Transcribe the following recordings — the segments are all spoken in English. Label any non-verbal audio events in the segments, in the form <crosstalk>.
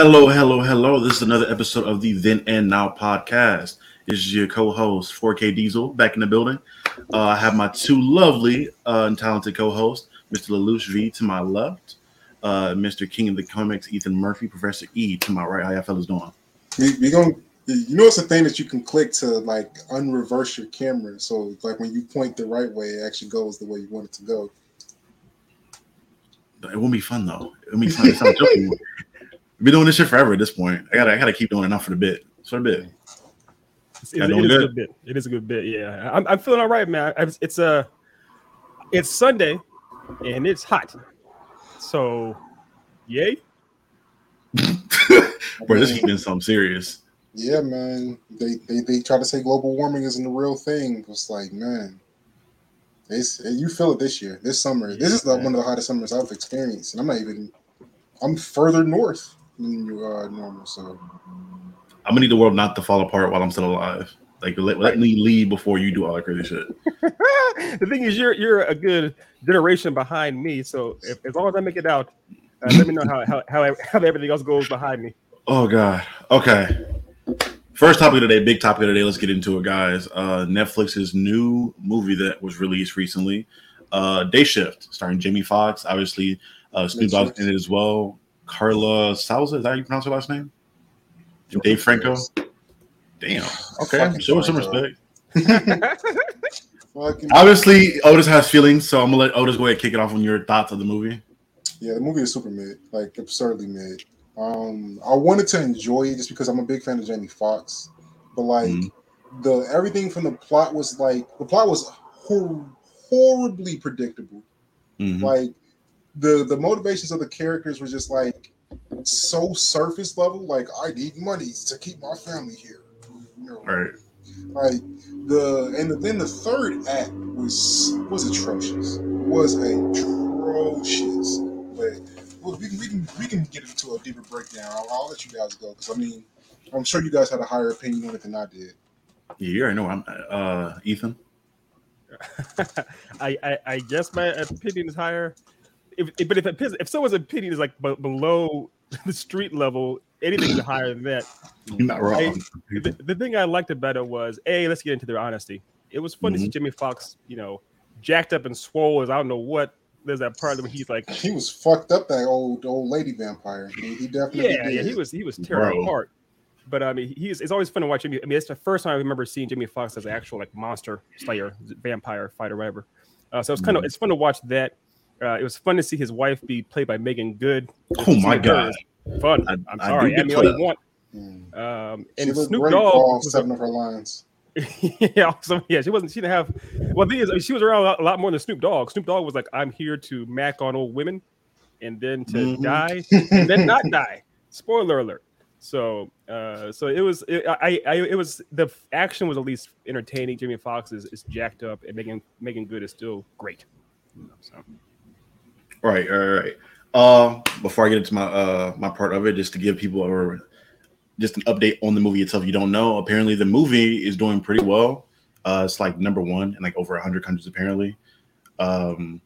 Hello, hello, hello. This is another episode of the Then and Now podcast. This is your co-host 4K Diesel back in the building. Uh, I have my two lovely uh, and talented co-hosts, Mr. Lelouch V to my left, uh, Mr. King of the Comics, Ethan Murphy, Professor E to my right. How y'all fellas doing? We, we gonna, you know, it's a thing that you can click to like unreverse your camera. So like when you point the right way, it actually goes the way you want it to go. It won't be fun though. It won't be fun. It's not joking. <laughs> We've been doing this shit forever at this point. I gotta, I gotta keep doing it now for the bit. For the bit. It's, Yeah, it doing is a good? good bit. It is a good bit. Yeah, I'm, I'm feeling all right, man. I, it's a, it's Sunday, and it's hot. So, yay! <laughs> Bro, this has been something serious. Yeah, man. They, they they try to say global warming isn't a real thing. It's like, man, it's you feel it this year, this summer. this is the, one of the hottest summers I've experienced, and I'm not even. I'm further north than you are normal, so I'm gonna need the world not to fall apart while I'm still alive. Like let, let me leave before you do all that crazy shit. <laughs> the thing is, you're you're a good generation behind me. So, if, as long as I make it out, uh, let me know how, how how how everything else goes behind me. Oh god. Okay. First topic of the day, big topic of the day. Let's get into it, guys. Uh, Netflix's new movie that was released recently, uh, Day Shift, starring Jimmy Foxx. Obviously, uh, Snoop Dogg in it as well. Karla Souza, is that how you pronounce her last name? And Dave Franco. Damn. Okay. Fucking Show her some respect. <laughs> Obviously, Otis has feelings, so I'm gonna let Otis go ahead and kick it off on your thoughts of the movie. Yeah, the movie is super mid, like absurdly mid. Um, I wanted to enjoy it just because I'm a big fan of Jamie Foxx, but like Mhm. the everything from the plot was like the plot was hor- horribly predictable. Mhm. Like the the motivations of the characters were just like so surface level. Like I need money to keep my family here. You know, Right. like the and then the third act was was atrocious was atrocious but well, we can we can we can get into a deeper breakdown i'll, I'll let you guys go because i mean i'm sure you guys had a higher opinion on it than i did Yeah, you already know. I'm uh, Ethan. <laughs> I, I I guess my opinion is higher. If, if- but if it, if someone's opinion is like be- below <laughs> the street level, anything higher than that. You're not wrong. The, the thing I liked about it was a. Let's get into their honesty. It was fun to see Jimmy Foxx, you know, jacked up and swole as I don't know what. There's that part where he's like, <laughs> he was fucked up that old old lady vampire he, he definitely yeah, did. yeah, he was he was tearing Bro. apart. But I mean, he's it's always fun to watch Jimmy. I mean, it's the first time I remember seeing Jimmy Foxx as an actual like monster slayer, vampire fighter, whatever. Uh, so it's kind of it's fun to watch that. Uh, it was fun to see his wife be played by Meagan Good. Oh my god. Fun. I- I, am I sorry. do I get mean, all you want. Mm. Um, and looked Snoop Dogg was a- seven of her lines <laughs> yeah, also, yeah, she wasn't. She didn't have. Well, the thing is, she was around a lot, a lot more than Snoop Dogg. Snoop Dogg was like, "I'm here to mac on old women, and then to Mhm. die, <laughs> and then not die." Spoiler alert. So, uh, so it was. It, I, I, it was the action was at least entertaining. Jimmy Foxx is, is jacked up, and Megan Meagan Good is still great. So. Right, all right. Uh, before I get into my uh my part of it, just to give people or just an update on the movie itself. You don't know. Apparently, the movie is doing pretty well. Uh, it's like number one in like over hundred countries apparently. Um,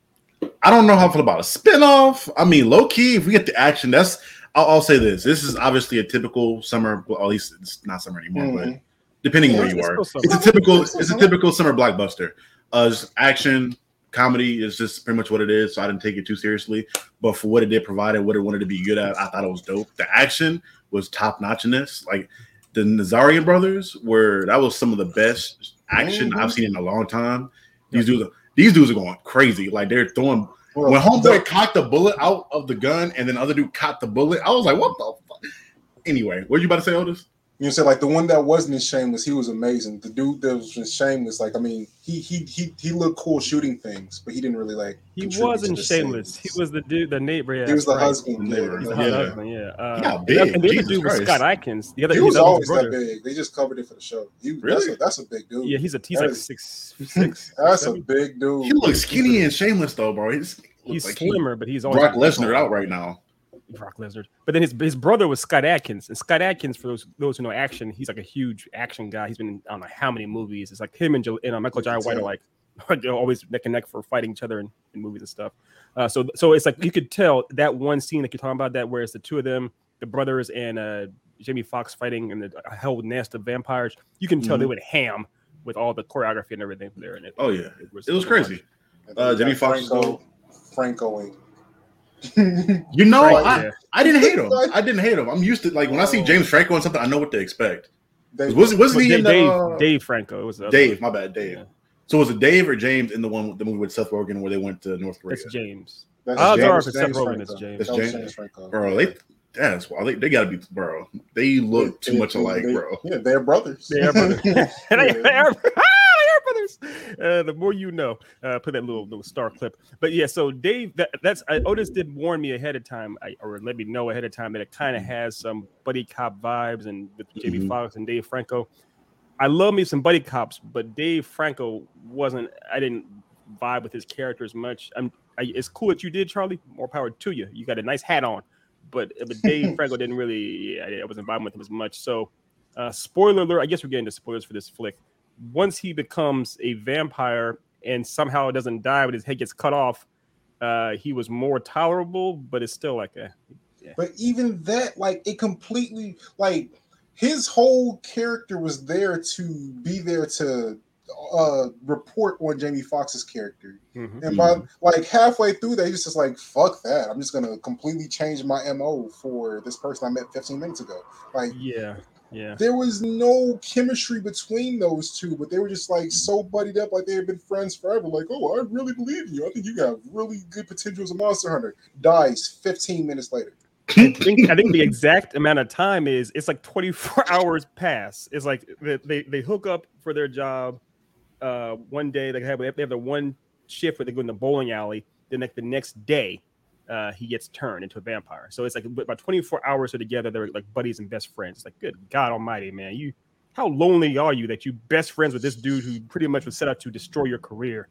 I don't know how I feel about a spinoff. I mean, low key, if we get the action, that's. I'll, I'll say this: this is obviously a typical summer. Well, at least it's not summer anymore, but Mhm. depending Yeah, where you are, it's a typical. It's a typical summer blockbuster. Uh, action, comedy is just pretty much what it is. So I didn't take it too seriously. But for what it did provide and what it wanted to be good at, I thought it was dope. The action was top notch in this. Like the Nazarian brothers were that was some of the best action Mhm. I've seen in a long time. These dudes, are, these dudes are going crazy. Like they're throwing. Well, When homeboy cocked the bullet out of the gun, and then other dude caught the bullet, I was like, "What the?" fuck? Anyway, what you about to say, Otis? You know, say like the one that wasn't in Shameless, he was amazing. The dude that was in Shameless, like I mean, he he he he looked cool shooting things, but he didn't really like. He wasn't shameless. scenes. He was the dude, the neighbor. Yeah, he was the right. husband. The neighbor, He's the the Yeah. husband, yeah. Uh, Yeah, and big. the- and the other Jesus dude was Scott Adkins. The other He was always that big. They just covered it for the show. He, Really? That's a, that's a big dude. Yeah, he's a he's That like is- six six. <laughs> that's a big dude. He looks skinny and shameless though, bro. He's, He's like he- slimmer, but he's always Brock Lesnar out right now. Brock Lesnar. But then his his brother was Scott Adkins, and Scott Adkins, for those those who know action, he's like a huge action guy. He's been in I don't know how many movies. It's like him and, Jal- and uh, Michael Jai White are like <laughs> always neck and neck for fighting each other in, in movies and stuff. Uh, so so it's like you could tell that one scene that you're talking about that where it's the two of them, the brothers and uh, Jamie Foxx fighting in the hell nest of vampires. You can tell they Mhm. went ham with all the choreography and everything there. in it, Oh yeah, was, it was crazy. Uh, Jamie Fox Foxx Franco, Franco and <laughs> You know, Right, I. I didn't hate him. <laughs> I didn't hate him. I'm used to like when I see James Franco and something, I know what to expect. They- Was was he Da- in Dave, the, uh, Dave Franco. It was the Dave? one. My bad, Dave. Yeah. So was it Dave or James in the one the movie with Seth Rogen where they went to North Korea? That's James. that's Odds James- are if it's Seth James Rogen, Franco. it's James. That's That James. James Franco. Bro, they that's why they, they gotta be bro. They look too They- much they- alike, they- bro. Yeah, they're brothers. They are brothers. <laughs> Yeah. And they, they are, they are brothers. Uh, the more you know. Uh, put that little little star clip. But yeah, so Dave, that, that's I, Otis did warn me ahead of time, I, or let me know ahead of time that it kind of has some buddy cop vibes, and with Jamie Mhm. Foxx and Dave Franco. I love me some buddy cops, but Dave Franco wasn't. I didn't vibe with his character as much. I'm. I, it's cool that you did, Charlie. More power to you. You got a nice hat on, but but Dave <laughs> Franco didn't really. I, I wasn't vibing with him as much. So, uh, spoiler alert. I guess we're getting to spoilers for this flick. Once he becomes a vampire and somehow it doesn't die, but his head gets cut off, uh, he was more tolerable. But it's still like a But even that, like, it completely, like, his whole character was there to be there to uh report on Jamie Foxx's character. mhm. And by like halfway through that, he's just like, fuck that. I'm just gonna completely change my MO for this person I met 15 minutes ago. Like yeah, yeah. there was no chemistry between those two, but they were just like so buddied up, like they had been friends forever. Like, oh, I really believe in you. I think you got really good potential as a monster hunter. Dies 15 minutes later. <laughs> I think, I think the exact amount of time is it's like 24 <laughs> hours pass. It's like they, they, they hook up for their job uh, one day. They have they have the one shift where they go in the bowling alley. Then like the next day, uh, he gets turned into a vampire. So it's like about 24 hours are together. They're like buddies and best friends. It's like good God Almighty, man, you how lonely are you that you best friends with this dude who pretty much was set out to destroy your career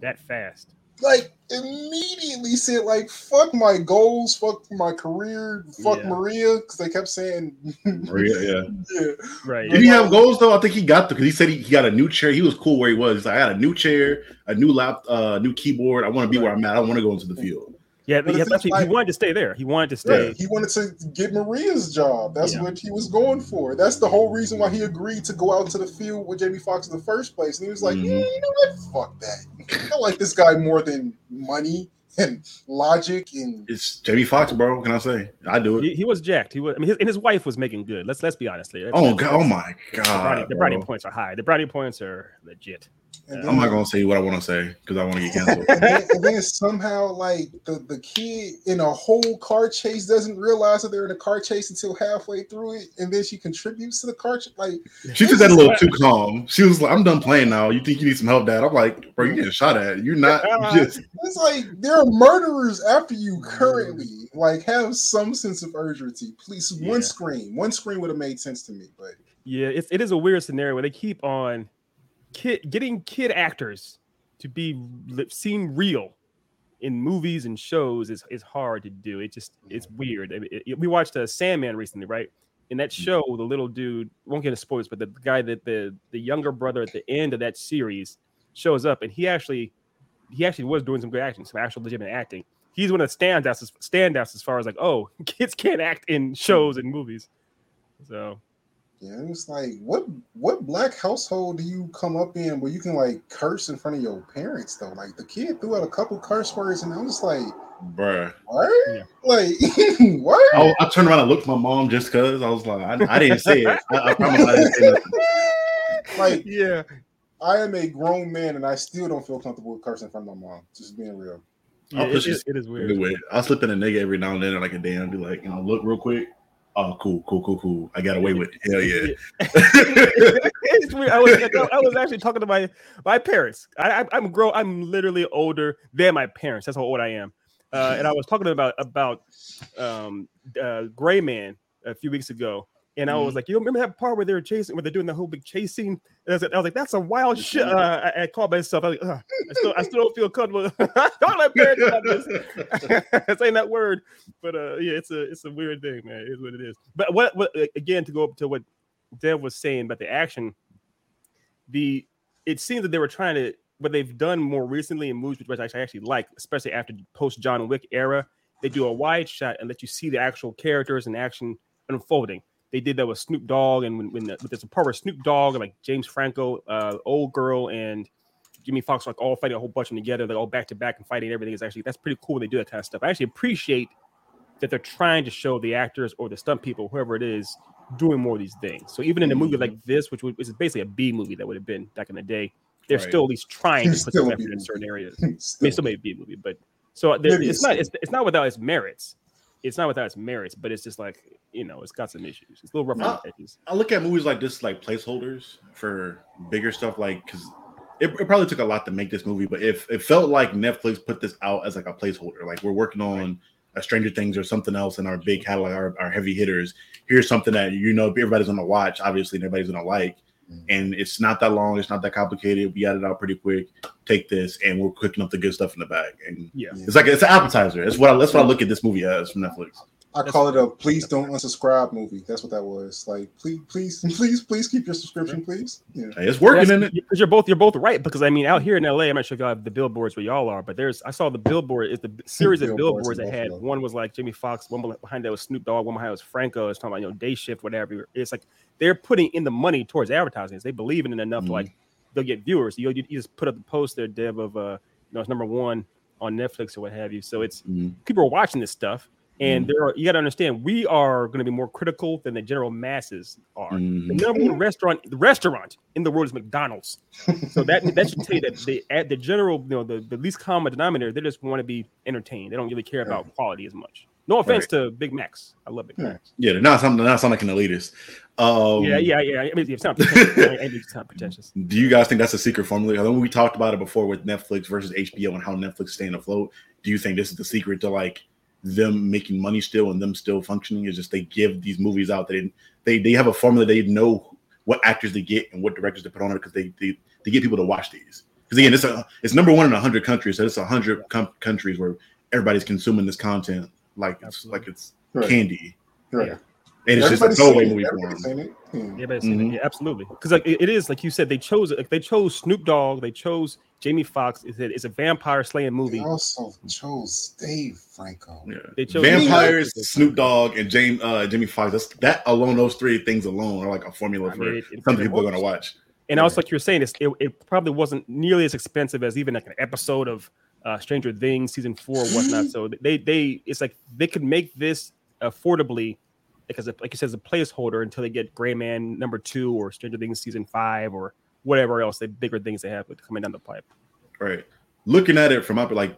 that fast? Like immediately said, like, fuck my goals, fuck my career, fuck Yeah. Maria, because they kept saying, <laughs> Maria, yeah. yeah. Right. Did he have goals though? I think he got them because he said he, he got a new chair. He was cool where he was. He's like, I got a new chair, a new lap, uh, new keyboard. I want to be where I'm at. I want to go into the field. Yeah, But yeah that's like- he wanted to stay there. He wanted to stay. Yeah, he wanted to get Maria's job. That's Yeah. what he was going for. That's the whole reason why he agreed to go out into the field with Jamie Foxx in the first place. And he was like, Mhm. yeah, you know what? Fuck that. I like this guy more than money and logic and It's Jamie Foxx, bro. What can I say? I do it. He, he was jacked. He was. I mean, his, and his wife was Meagan Good. Let's let's be honest. There. Oh god! Oh my The brownie, god! the brownie points are high. The brownie points are legit. And I'm not gonna say what I want to say because I want to get <laughs> canceled. and then, and then somehow like the, the kid in a whole car chase doesn't realize that they're in a car chase until halfway through it and then she contributes to the car chase like She just had a little too calm. She was like, "I'm done playing now. You think you need some help, Dad?" I'm like, "Bro, you getting shot at. You're not <laughs> just." it's like there are murderers after you currently like have some sense of urgency please Yeah. one screen one screen would have made sense to me but Yeah, it's, it is a weird scenario where they keep on kid getting kid actors to be seem real in movies and shows is is hard to do. It just it's weird. I mean, it- we watched a Sandman recently, right? In that mm. show, the little dude won't get into spoilers, but the guy that the the younger brother at the end of that series shows up, and he actually he actually was doing some good acting, some actual legitimate acting. He's one of the standouts standouts as far as like, oh, <laughs> kids can't act in shows and movies. So yeah it's like what what black household do you come up in where you can like curse in front of your parents though like the kid threw out a couple curse words and i was like Bruh. what Yeah. like <laughs> what I, I turned around and looked at my mom just because I was like, I, I didn't say it. I, I promise I didn't say nothing. <laughs> like yeah, I am a grown man and I still don't feel comfortable with cursing in front of my mom. Just being real. yeah I'll it, push it- this- it is weird. Anyway, I'll slip in a nigga every now and then, like a day, and be like, you know, look real quick. Oh, cool, cool, cool, cool. I got away with it. Hell yeah. <laughs> <laughs> it's weird. I was, I was actually talking to my my parents. I, I, I'm grown. I'm literally older than my parents. That's how old I am. Uh, and I was talking about about um, uh, Gray Man a few weeks ago, and I was Mhm. like, you remember that part where they're chasing, where they're doing the whole big chase scene? And I was, I was like, that's a wild shit. Uh, I, I called myself. I, was like, "Ugh, I still, I still don't feel comfortable. <laughs> Don't let parents about this. <laughs> saying that word, but uh, yeah, it's a it's a weird thing, man. It is what it is. But what, what again to go up to what Dev was saying about the action, the it seems that they were trying to what they've done more recently in movies, which I actually, actually like, especially after post John Wick era. They do a wide shot and let you see the actual characters and action unfolding. They did that with Snoop Dogg, and when, when the, there's a part where Snoop Dogg and like James Franco, uh, old girl, and Jimmy Foxx like all fighting a whole bunch of them together. They're all back to back and fighting. Everything is actually that's pretty cool. When they do that kind of stuff. I actually appreciate that they're trying to show the actors or the stunt people, whoever it is, doing more of these things. So even in a movie Mm-hmm. like this, which, was, is basically a B movie that would have been back in the day, they're Right. still at least trying to put some effort B in certain areas. <laughs> I Still. mean, it still may be a movie, but so there, it's it's not it's, it's not without its merits. It's not without its merits, but it's just like you know, it's got some issues. It's a little rough on the edges. I look at movies like this like placeholders for bigger stuff, like because it, it probably took a lot to make this movie, but if it felt like Netflix put this out as like a placeholder, like we're working on a Stranger Things or something else in our big catalog, our, our heavy hitters. Here's something that you know everybody's gonna watch, obviously, and everybody's gonna like. Mhm. And it's not that long, it's not that complicated. We got it out pretty quick. Take this, and we're cooking up the good stuff in the bag. And Yeah. it's like it's an appetizer. That's what I, that's what I look at this movie as from Netflix. I call it a please don't unsubscribe movie. That's what that was. Like, please, please, <laughs> please, please keep your subscription, please. Yeah. Hey, it's working in it. because you're both you're both right. Because I mean, out here in LA, I'm not sure if y'all have the billboards where y'all are, but there's I saw the billboard. It's the series of Billboards billboards that had one was like Jimmy Foxx, one behind that was Snoop Dogg, one behind was Franco. It's talking about you know day shift, whatever. It's like they're putting in the money towards advertising. They believe in it enough to Mhm. like they'll get viewers. You, you just put up the post there, Dev, of uh you know it's number one on Netflix or what have you. So it's Mhm. people are watching this stuff. And there are you got to understand we are going to be more critical than the general masses are. The Mhm. number one restaurant, the restaurant in the world is McDonald's. So that that should tell you that the at the general, you know, the, the least common denominator, they just want to be entertained. They don't really care about quality as much. No offense to Big Macs. I love Big Yeah. Macs. Yeah, they're not something. They're not sound like an elitist. Um, yeah, yeah, yeah. I mean, it's not pretentious. <laughs> It's not pretentious. Do you guys think that's a secret formula? I know we talked about it before with Netflix versus HBO and how Netflix is staying afloat. Do you think this is the secret to like them making money still and them still functioning? Is just they give these movies out. They they they have a formula. They know what actors they get and what directors to put on it because they, they they get people to watch these. Because again, it's a it's number one in hundred countries. So it's hundred com- countries where everybody's consuming this content like it's Absolutely. like it's Right. candy, Right. Yeah. And it's just a Everybody's throwaway seen it. movie for Everybody's them. seen it. Yeah. Yeah, seen it. Mhm. yeah, absolutely. Because like it, it is like you said, they chose. Like they chose Snoop Dogg. They chose Jamie Foxx. It's a, it's a vampire slaying movie. They movie. also chose Dave Franco. Yeah. They chose Vampires, Snoop Dogg, and James uh, Jimmy Foxx. That's that alone. Those three things alone are like a formula I for mean, it- it- something it people are going to watch. And also, like you were saying, it's, it, it probably wasn't nearly as expensive as even like an episode of uh, Stranger Things season four or whatnot. <gasps> So they they it's like they could make this affordably because it, like you said, as a placeholder until they get Gray Man number two or Stranger Things season five or whatever else the bigger things they have coming down the pipe. Right. Looking at it from up, like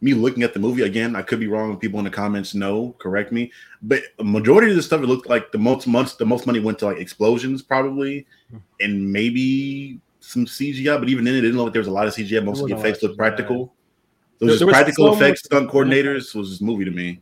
me looking at the movie again, I could be wrong. People in the comments know, correct me. But majority of the stuff, it looked like the most months, the most money went to like explosions, probably, Hmm. and maybe some CGI. But even then, it didn't look like there was a lot of CGI. Most of the wasn't a lot effects of looked practical. Those there was practical so much- effects, stunt coordinators was this movie to me.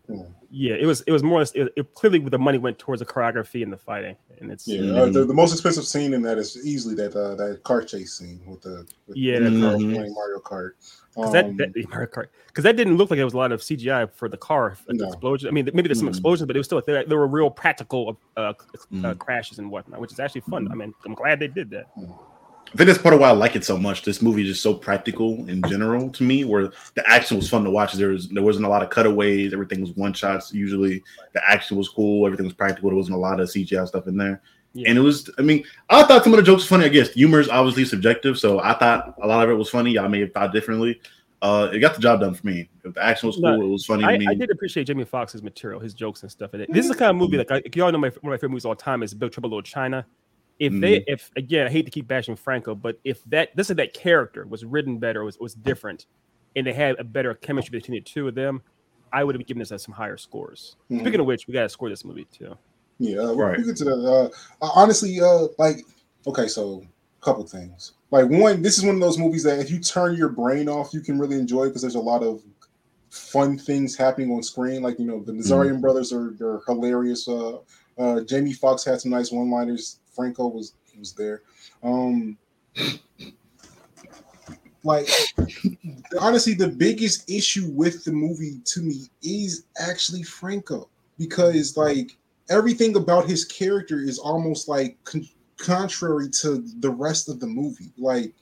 Yeah, it was it was more it, it clearly the money went towards the choreography and the fighting, and it's Yeah, Mhm. uh, the, the most expensive scene in that is easily that uh, that car chase scene with the with Yeah, the that girl Mhm. playing Mario Kart. Because Um, that, that Mario Kart, because that didn't look like it was a lot of CGI for the car like No. explosion. I mean, maybe there's some Mhm. explosions, but it was still there, there were real practical uh, uh, Mhm. crashes and whatnot, which is actually fun. I mean, I'm glad they did that. I think that's part of why I like it so much. This movie is just so practical in general to me, where the action was fun to watch. There was there wasn't a lot of cutaways. Everything was one shots. Usually, the action was cool. Everything was practical. There wasn't a lot of CGI stuff in there, Yeah. and it was. I mean, I thought some of the jokes were funny. I guess humor is obviously subjective, so I thought a lot of it was funny. Y'all may have thought differently. Uh, it got the job done for me. If the action was cool, No, it was funny I, to me. I did appreciate Jamie Foxx's material, his jokes and stuff. And it. This is the kind of movie like I, y'all know my one of my favorite movies of all time is Big Trouble in Little China. If they, Mhm. if again, I hate to keep bashing Franco, but if that this is that character was written better, was was different, and they had a better chemistry between the two of them, I would have given this as some higher scores. Mhm. Speaking of which, we got to score this movie too. Yeah, uh, Right. we get to that. Uh, uh, honestly, uh, like, okay, so a couple things. Like one, this is one of those movies that if you turn your brain off, you can really enjoy because there's a lot of fun things happening on screen. Like you know, the Nazarian brothers are they're hilarious. Uh, uh, Jamie Foxx had some nice one-liners. Franco was was there. Um, like honestly, the biggest issue with the movie to me is actually Franco because like everything about his character is almost like con- contrary to the rest of the movie. Like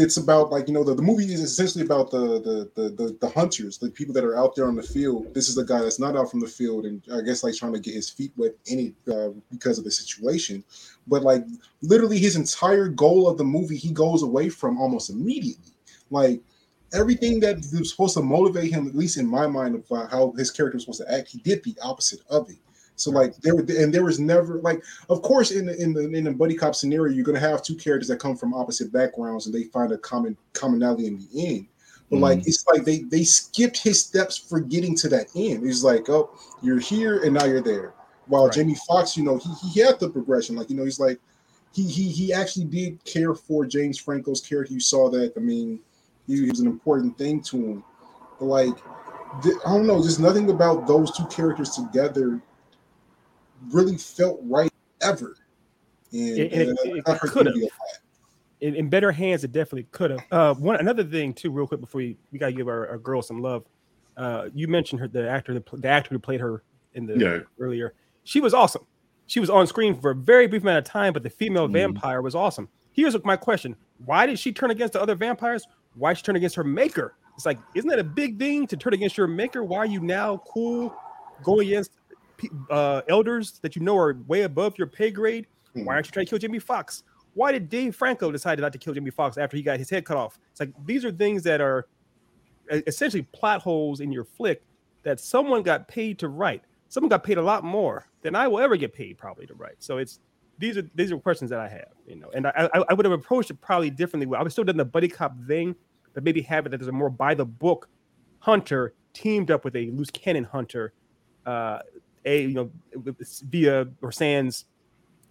it's about like you know the, the movie is essentially about the, the the the the hunters, the people that are out there on the field. This is a guy that's not out from the field, and I guess like trying to get his feet wet any uh, because of the situation. But like literally, his entire goal of the movie, he goes away from almost immediately. Like everything that was supposed to motivate him, at least in my mind, about how his character was supposed to act, he did the opposite of it. So like there and there was never like of course in the in the in the buddy cop scenario you're gonna have two characters that come from opposite backgrounds and they find a common commonality in the end. But Mhm. like it's like they they skipped his steps for getting to that end. It's like, oh, you're here and now you're there. While Right. Jamie Foxx, you know, he he had the progression. Like, you know, he's like he he he actually did care for James Franco's character. You saw that. I mean, he, he was an important thing to him. But like I don't know, just nothing about those two characters together really felt right ever. And, It- it- and it- it could've. movie a lot. in, in better hands, it definitely could have. Uh, one another thing too, real quick before we, we gotta give our, our girl some love. Uh, you mentioned her, the actor, that pl- the actor who played her in the Yeah. earlier. She was awesome. She was on screen for a very brief amount of time, but the female Mhm. vampire was awesome. Here's my question: Why did she turn against the other vampires? Why did she turn against her maker? It's like, isn't that a big thing to turn against your maker? Why are you now cool going against pe- uh, elders that you know are way above your pay grade? Why aren't you trying to kill Jimmy Foxx? Why did Dave Franco decide not to kill Jimmy Foxx after he got his head cut off? It's like these are things that are essentially plot holes in your flick that someone got paid to write. Someone got paid a lot more than I will ever get paid probably to write. So it's these are these are questions that I have, you know, and I I, I would have approached it probably differently. I would still done the buddy cop thing, but maybe have it that there's a more by the book hunter teamed up with a loose cannon hunter, uh, a you know via or sans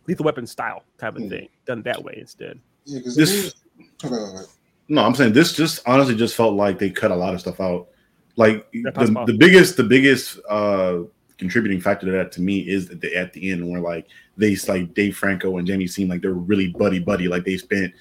lethal weapon style type of Hmm. thing done that way instead. Yeah, because This- okay, okay. No, I'm saying this just honestly just felt like they cut a lot of stuff out. Like the, the biggest the biggest uh contributing factor to that to me is that they, at the end where like they like Dave Franco and Jamie seemed like they're really buddy buddy like they spent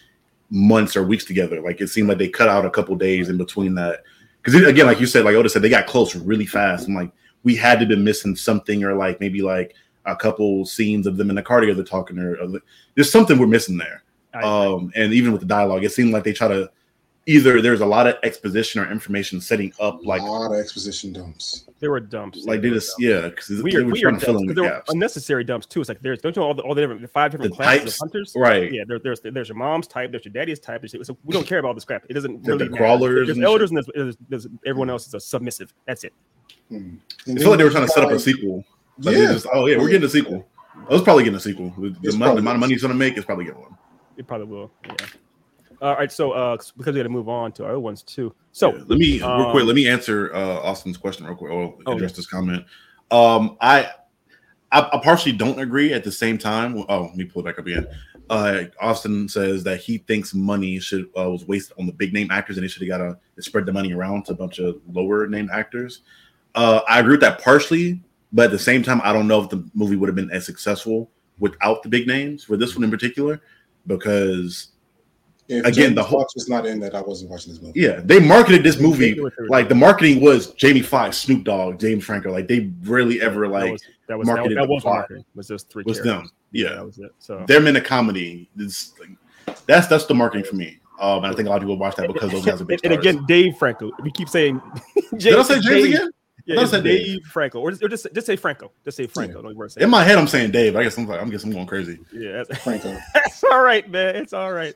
months or weeks together. Like it seemed like they cut out a couple days in between that because again, like you said, like Oda said, they got close really fast. I'm like we had to be missing something or like maybe like a couple scenes of them in the car together talking or, or there's something we're missing there um and even with the dialogue it seemed like they try to either there's a lot of exposition or information setting up like a lot of exposition dumps. there were dumps. like they just dumps. yeah because they weird, were weird trying dumps, to fill in 'cause the there were unnecessary dumps too. It's like there's don't you know all the, all the different the five different The classes types, of hunters. right Yeah, there, there's there's your mom's type, there's your daddy's type. There's, so we don't care about all this crap. It doesn't The- the really matter. crawlers There's and elders and there's, there's, there's everyone else is a submissive. That's it. Hmm. I And feel like they were trying to set up a sequel like Yeah, just oh yeah we're getting a sequel I was probably getting a sequel the, the amount, the amount of money he's gonna make is probably getting one It probably will. Yeah. All right. So uh, because we got to move on to our other ones too. So Yeah, let me real quick um, let me answer uh austin's question real quick or Oh, address this comment um I, I i partially don't agree at the same time oh let me pull it back up again uh austin says that he thinks money should uh, was wasted on the big name actors and they should have got to spread the money around to a bunch of lower name actors uh i agree with that partially but at the same time i don't know if the movie would have been as successful without the big names for this one in particular because If Again, Jamie the whole- Foxx was not in that, I wasn't watching this movie. yeah, they marketed this movie knew what they were like the marketing was Jamie Foxx, Snoop Dogg, James Franco. Like they really ever that like was that was marketed that the was plot. marketing. Was those three? was characters. them. Yeah, that was it. So them in a comedy. It's like, that's that's the marketing for me. Um, and I think a lot of people watch that because those guys are big and, and again, Dave Franco. We keep saying. did I say James Dave- again? Yeah, I it's Dave, Dave. Franco, or just, or just just say Franco. Just say Franco. Don't worry. In my head, I'm saying Dave. I guess I'm like, I'm guessing I'm going crazy. yeah, that's, <laughs> Franco. that's all right, man. It's all right.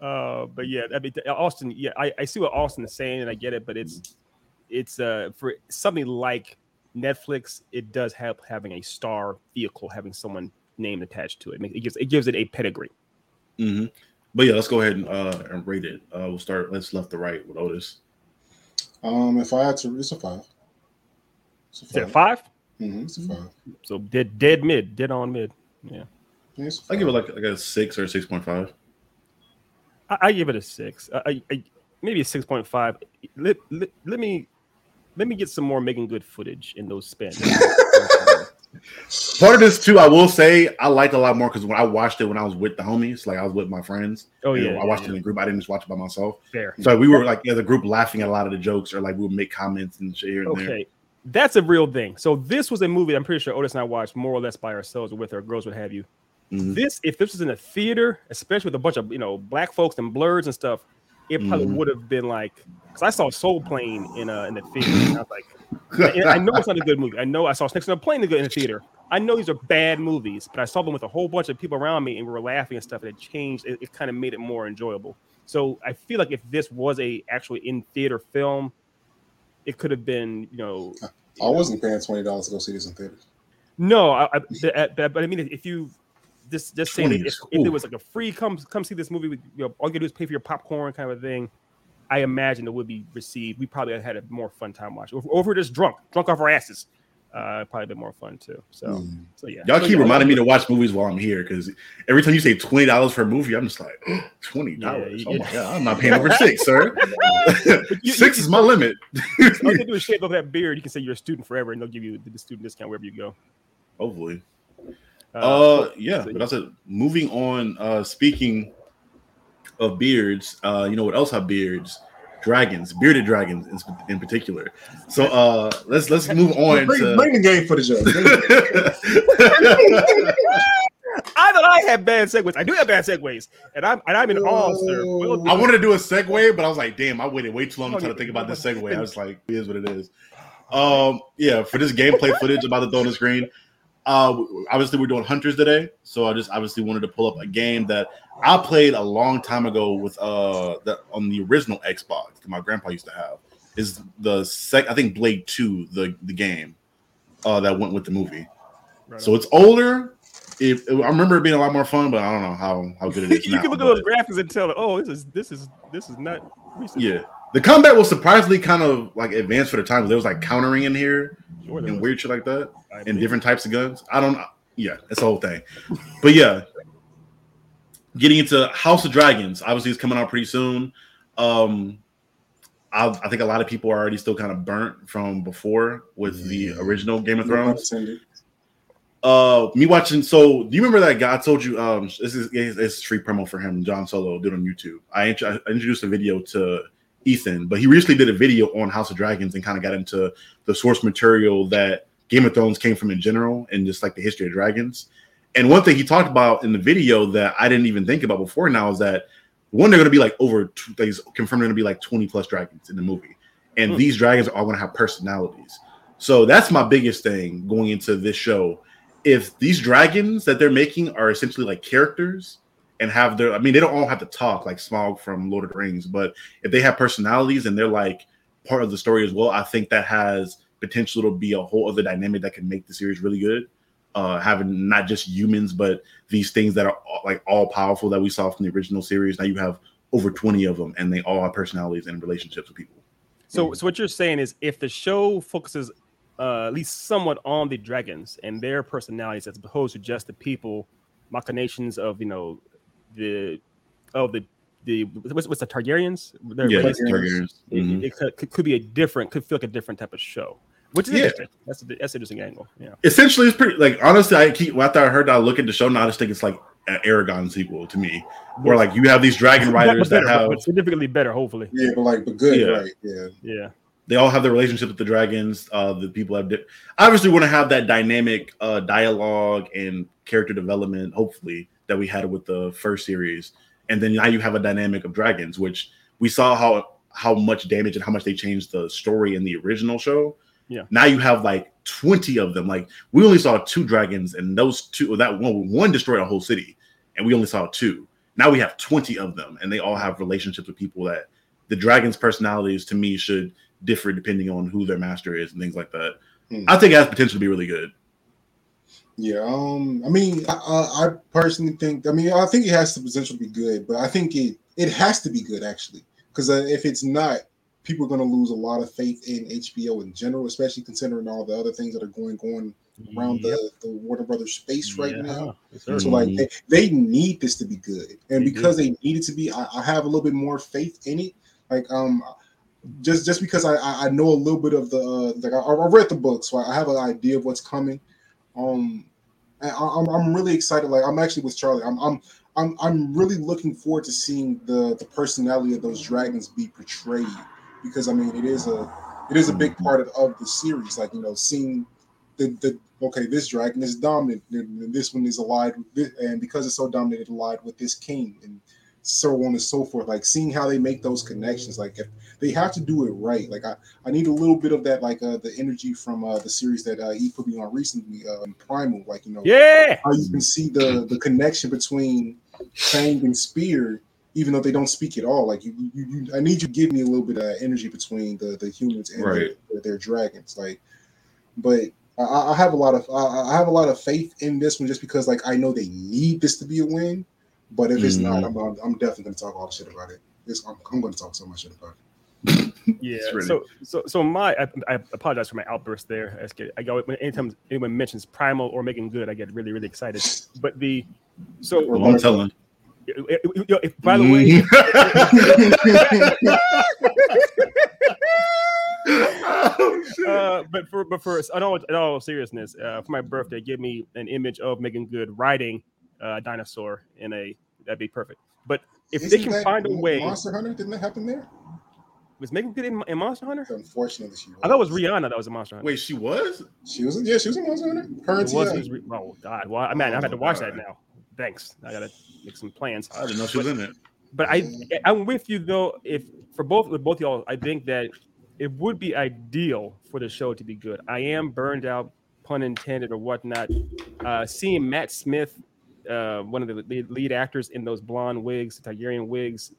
Uh, but yeah, I mean, Austin. Yeah, I, I see what Austin is saying, and I get it. But it's it's uh for something like Netflix, it does help having a star vehicle, having someone name attached to it. It gives it gives it a pedigree. hmm But yeah, let's go ahead and uh and rate it. Uh, we'll start. Let's left to right with Otis. Um, if I had to, it's a five. It's a Is it five. five? Mhm, it's a five. So dead dead mid, dead on mid. Yeah, Yeah, it's a I give it like like a six or six point five. I, I give it a six. I, I, I maybe a six point five. Let, let, let me let me get some more Meagan Good footage in those spins. <laughs> Part of this too, I will say, I liked a lot more because when I watched it when I was with the homies, like I was with my friends. oh and yeah, I watched yeah, it in a group. I didn't just watch it by myself. fair. So we were like as a group laughing at a lot of the jokes, or like we would make comments and shit here and there. Okay, that's a real thing. So this was a movie I'm pretty sure Otis and I watched more or less by ourselves or with our girls, what have you. Mhm. This, if this was in a theater, especially with a bunch of you know black folks and blurs and stuff, it probably Mhm. would have been like because I saw Soul Plane in uh in the theater. And I was like, I know it's not a good movie. I know I saw Snakes on a Plane in the theater. I know these are bad movies, but I saw them with a whole bunch of people around me and we were laughing and stuff, and it changed. It, it kind of made it more enjoyable. So I feel like if this was a actually in theater film, it could have been, you know, I wasn't paying twenty dollars to go see this in theaters. no, I, I, but, but, I mean, if you just just saying if, if it was like a free come come see this movie, with, you know, all you do is pay for your popcorn kind of a thing. I imagine it would be received. We probably had a more fun time watching. If we're just drunk, drunk off our asses, uh, probably been more fun too. So, Mm. so yeah. Y'all So, keep yeah, reminding me to watch movies while I'm here because every time you say twenty dollars for a movie, I'm just like twenty dollars. Yeah, oh my god, I'm not paying over six, sir. you- six you- is my limit. All you do is shave off that beard. You can say you're a student forever, and they'll give you the student discount wherever you go. Hopefully. Uh, Uh, yeah, so- but I said moving on. Uh, speaking of beards, uh, you know what else have beards? Dragons, bearded dragons in, in particular. So uh, let's let's move on Bring, to. bring the game footage up. <laughs> I thought I had bad segues. I do have bad segues, and I'm and I'm in awe, sir. Well, I wanted to do a segue, but I was like, damn, I waited way too long Oh, trying to think about this segue. I was like, it is what it is. Um, yeah, for this gameplay footage about the throw on the screen. Uh, obviously, we're doing hunters today, so I just obviously wanted to pull up a game that I played a long time ago with uh the, on the original Xbox that my grandpa used to have. Is the sec? I think Blade Two, the the game uh, that went with the movie. Right So it's older. It, I remember it being a lot more fun, but I don't know how how good it is <laughs> you now. can look at those graphics and tell, oh, this is this is this is not recent. Yeah, the combat was surprisingly kind of like advanced for the time. There was like countering in here Sure and was. weird shit like that, I and believe. different types of guns. I don't. Yeah, it's the whole thing. But yeah, getting into House of Dragons. Obviously, it's coming out pretty soon. Um, I, I think a lot of people are already still kind of burnt from before with the original Game of Thrones. Uh, me watching. So, do you remember that guy I told you? Um, this is is free promo for him. John Solo did on YouTube. I, int- I introduced a video to Ethan, but he recently did a video on House of Dragons and kind of got into the source material that Game of Thrones came from in general and just like the history of dragons. And one thing he talked about in the video that I didn't even think about before now is that one, they're going to be like over like confirmed they're going to be like 20 plus dragons in the movie. And Hmm. these dragons are all going to have personalities. So that's my biggest thing going into this show. If these dragons that they're making are essentially like characters and have their, I mean, they don't all have to talk like Smaug from Lord of the Rings, but if they have personalities and they're like part of the story as well, I think that has potential to be a whole other dynamic that can make the series really good. Uh, having not just humans, but these things that are all, like all powerful that we saw from the original series. Now you have over 20 of them and they all have personalities and relationships with people. So, so what you're saying is, if the show focuses uh, at least somewhat on the dragons and their personalities, as opposed to just the people machinations of you know the oh the the what's, what's the Targaryens? Their Yeah, race, Targaryens. it, Mhm. it could, could, could be a different, could feel like a different type of show, which is Yeah. interesting. That's a, that's an interesting angle. Yeah. essentially it's pretty like honestly i keep after i heard that i look at the show now i just think it's like an Eragon sequel to me where like you have these dragon riders better, that have significantly better, hopefully. Yeah, but like, but good, Yeah. right? Yeah. Yeah. they all have their relationship with the dragons uh the people have di- obviously want to have that dynamic uh dialogue and character development hopefully that we had with the first series and then now you have a dynamic of dragons which we saw how how much damage and how much they changed the story in the original show Yeah. now you have like 20 of them like we only saw two dragons and those two that one one destroyed a whole city and we only saw two now we have 20 of them and they all have relationships with people that the dragons personalities to me should differ depending on who their master is and things like that. Hmm. I think it has potential to be really good. Yeah, um, I mean, I, I personally think, I mean, I think it has the potential to be good, but I think it it has to be good actually, because uh, if it's not, people are going to lose a lot of faith in HBO in general, especially considering all the other things that are going on around Yep. the, the Warner Brothers space right Yeah. now. Sir. So like they, they need this to be good, and They because they need it to be, I, I have a little bit more faith in it. Like um, just just because I I I know a little bit of the uh, like I, I read the book, so I have an idea of what's coming. Um, and I, I'm I'm really excited. Like I'm actually with Charlie. I'm I'm I'm I'm really looking forward to seeing the the personality of those dragons be portrayed because I mean it is a it is a big part of, of the series. Like you know, seeing the the okay, this dragon is dominant, and this one is allied with this, and because it's so dominant, it allied with this king, and so on and so forth. Like seeing how they make those connections. Like if they have to do it right. Like I, I need a little bit of that, like uh, the energy from uh, the series that uh, he put me on recently, uh, Primal. Like you know, Yeah. how you can see the the connection between Fang and Spear, even though they don't speak at all. Like you, you, you I need you to give me a little bit of energy between the the humans and Right. their, their dragons. Like, but I, I have a lot of I, I have a lot of faith in this one just because like I know they need this to be a win. But if it's not, I'm, I'm I'm definitely gonna talk all the shit about it. It's, I'm, I'm gonna talk so much shit about it. <laughs> Yeah. Really- So, so, so my, I, I apologize for my outburst there. I get, I go anytime anyone mentions primal or Meagan Good, I get really, really excited. But the, so, Or I'm telling. you know, if- by the way, <laughs> oh, shit. uh, but for, but for, in all, in all seriousness, uh, for my birthday, give me an image of Meagan Good riding a dinosaur in a, that'd be perfect. But if they Isn't can that find a way, Monster Hunter didn't that happen there? was Meagan Good in, in Monster Hunter? Unfortunately, she was. I thought it was Rihanna that was a Monster Hunter. Wait, she was? She was. Yeah, she was in Monster Hunter. Her and It was, was re- oh God! Well, I mean, I had to watch that now. Thanks. I gotta make some plans. I didn't know she was in it. But I, I'm with you though. If for both with both y'all, I think that it would be ideal for the show to be good. I am burned out, pun intended or whatnot. Uh, seeing Matt Smith, uh, one of the lead, actors in those blonde wigs, Targaryen wigs,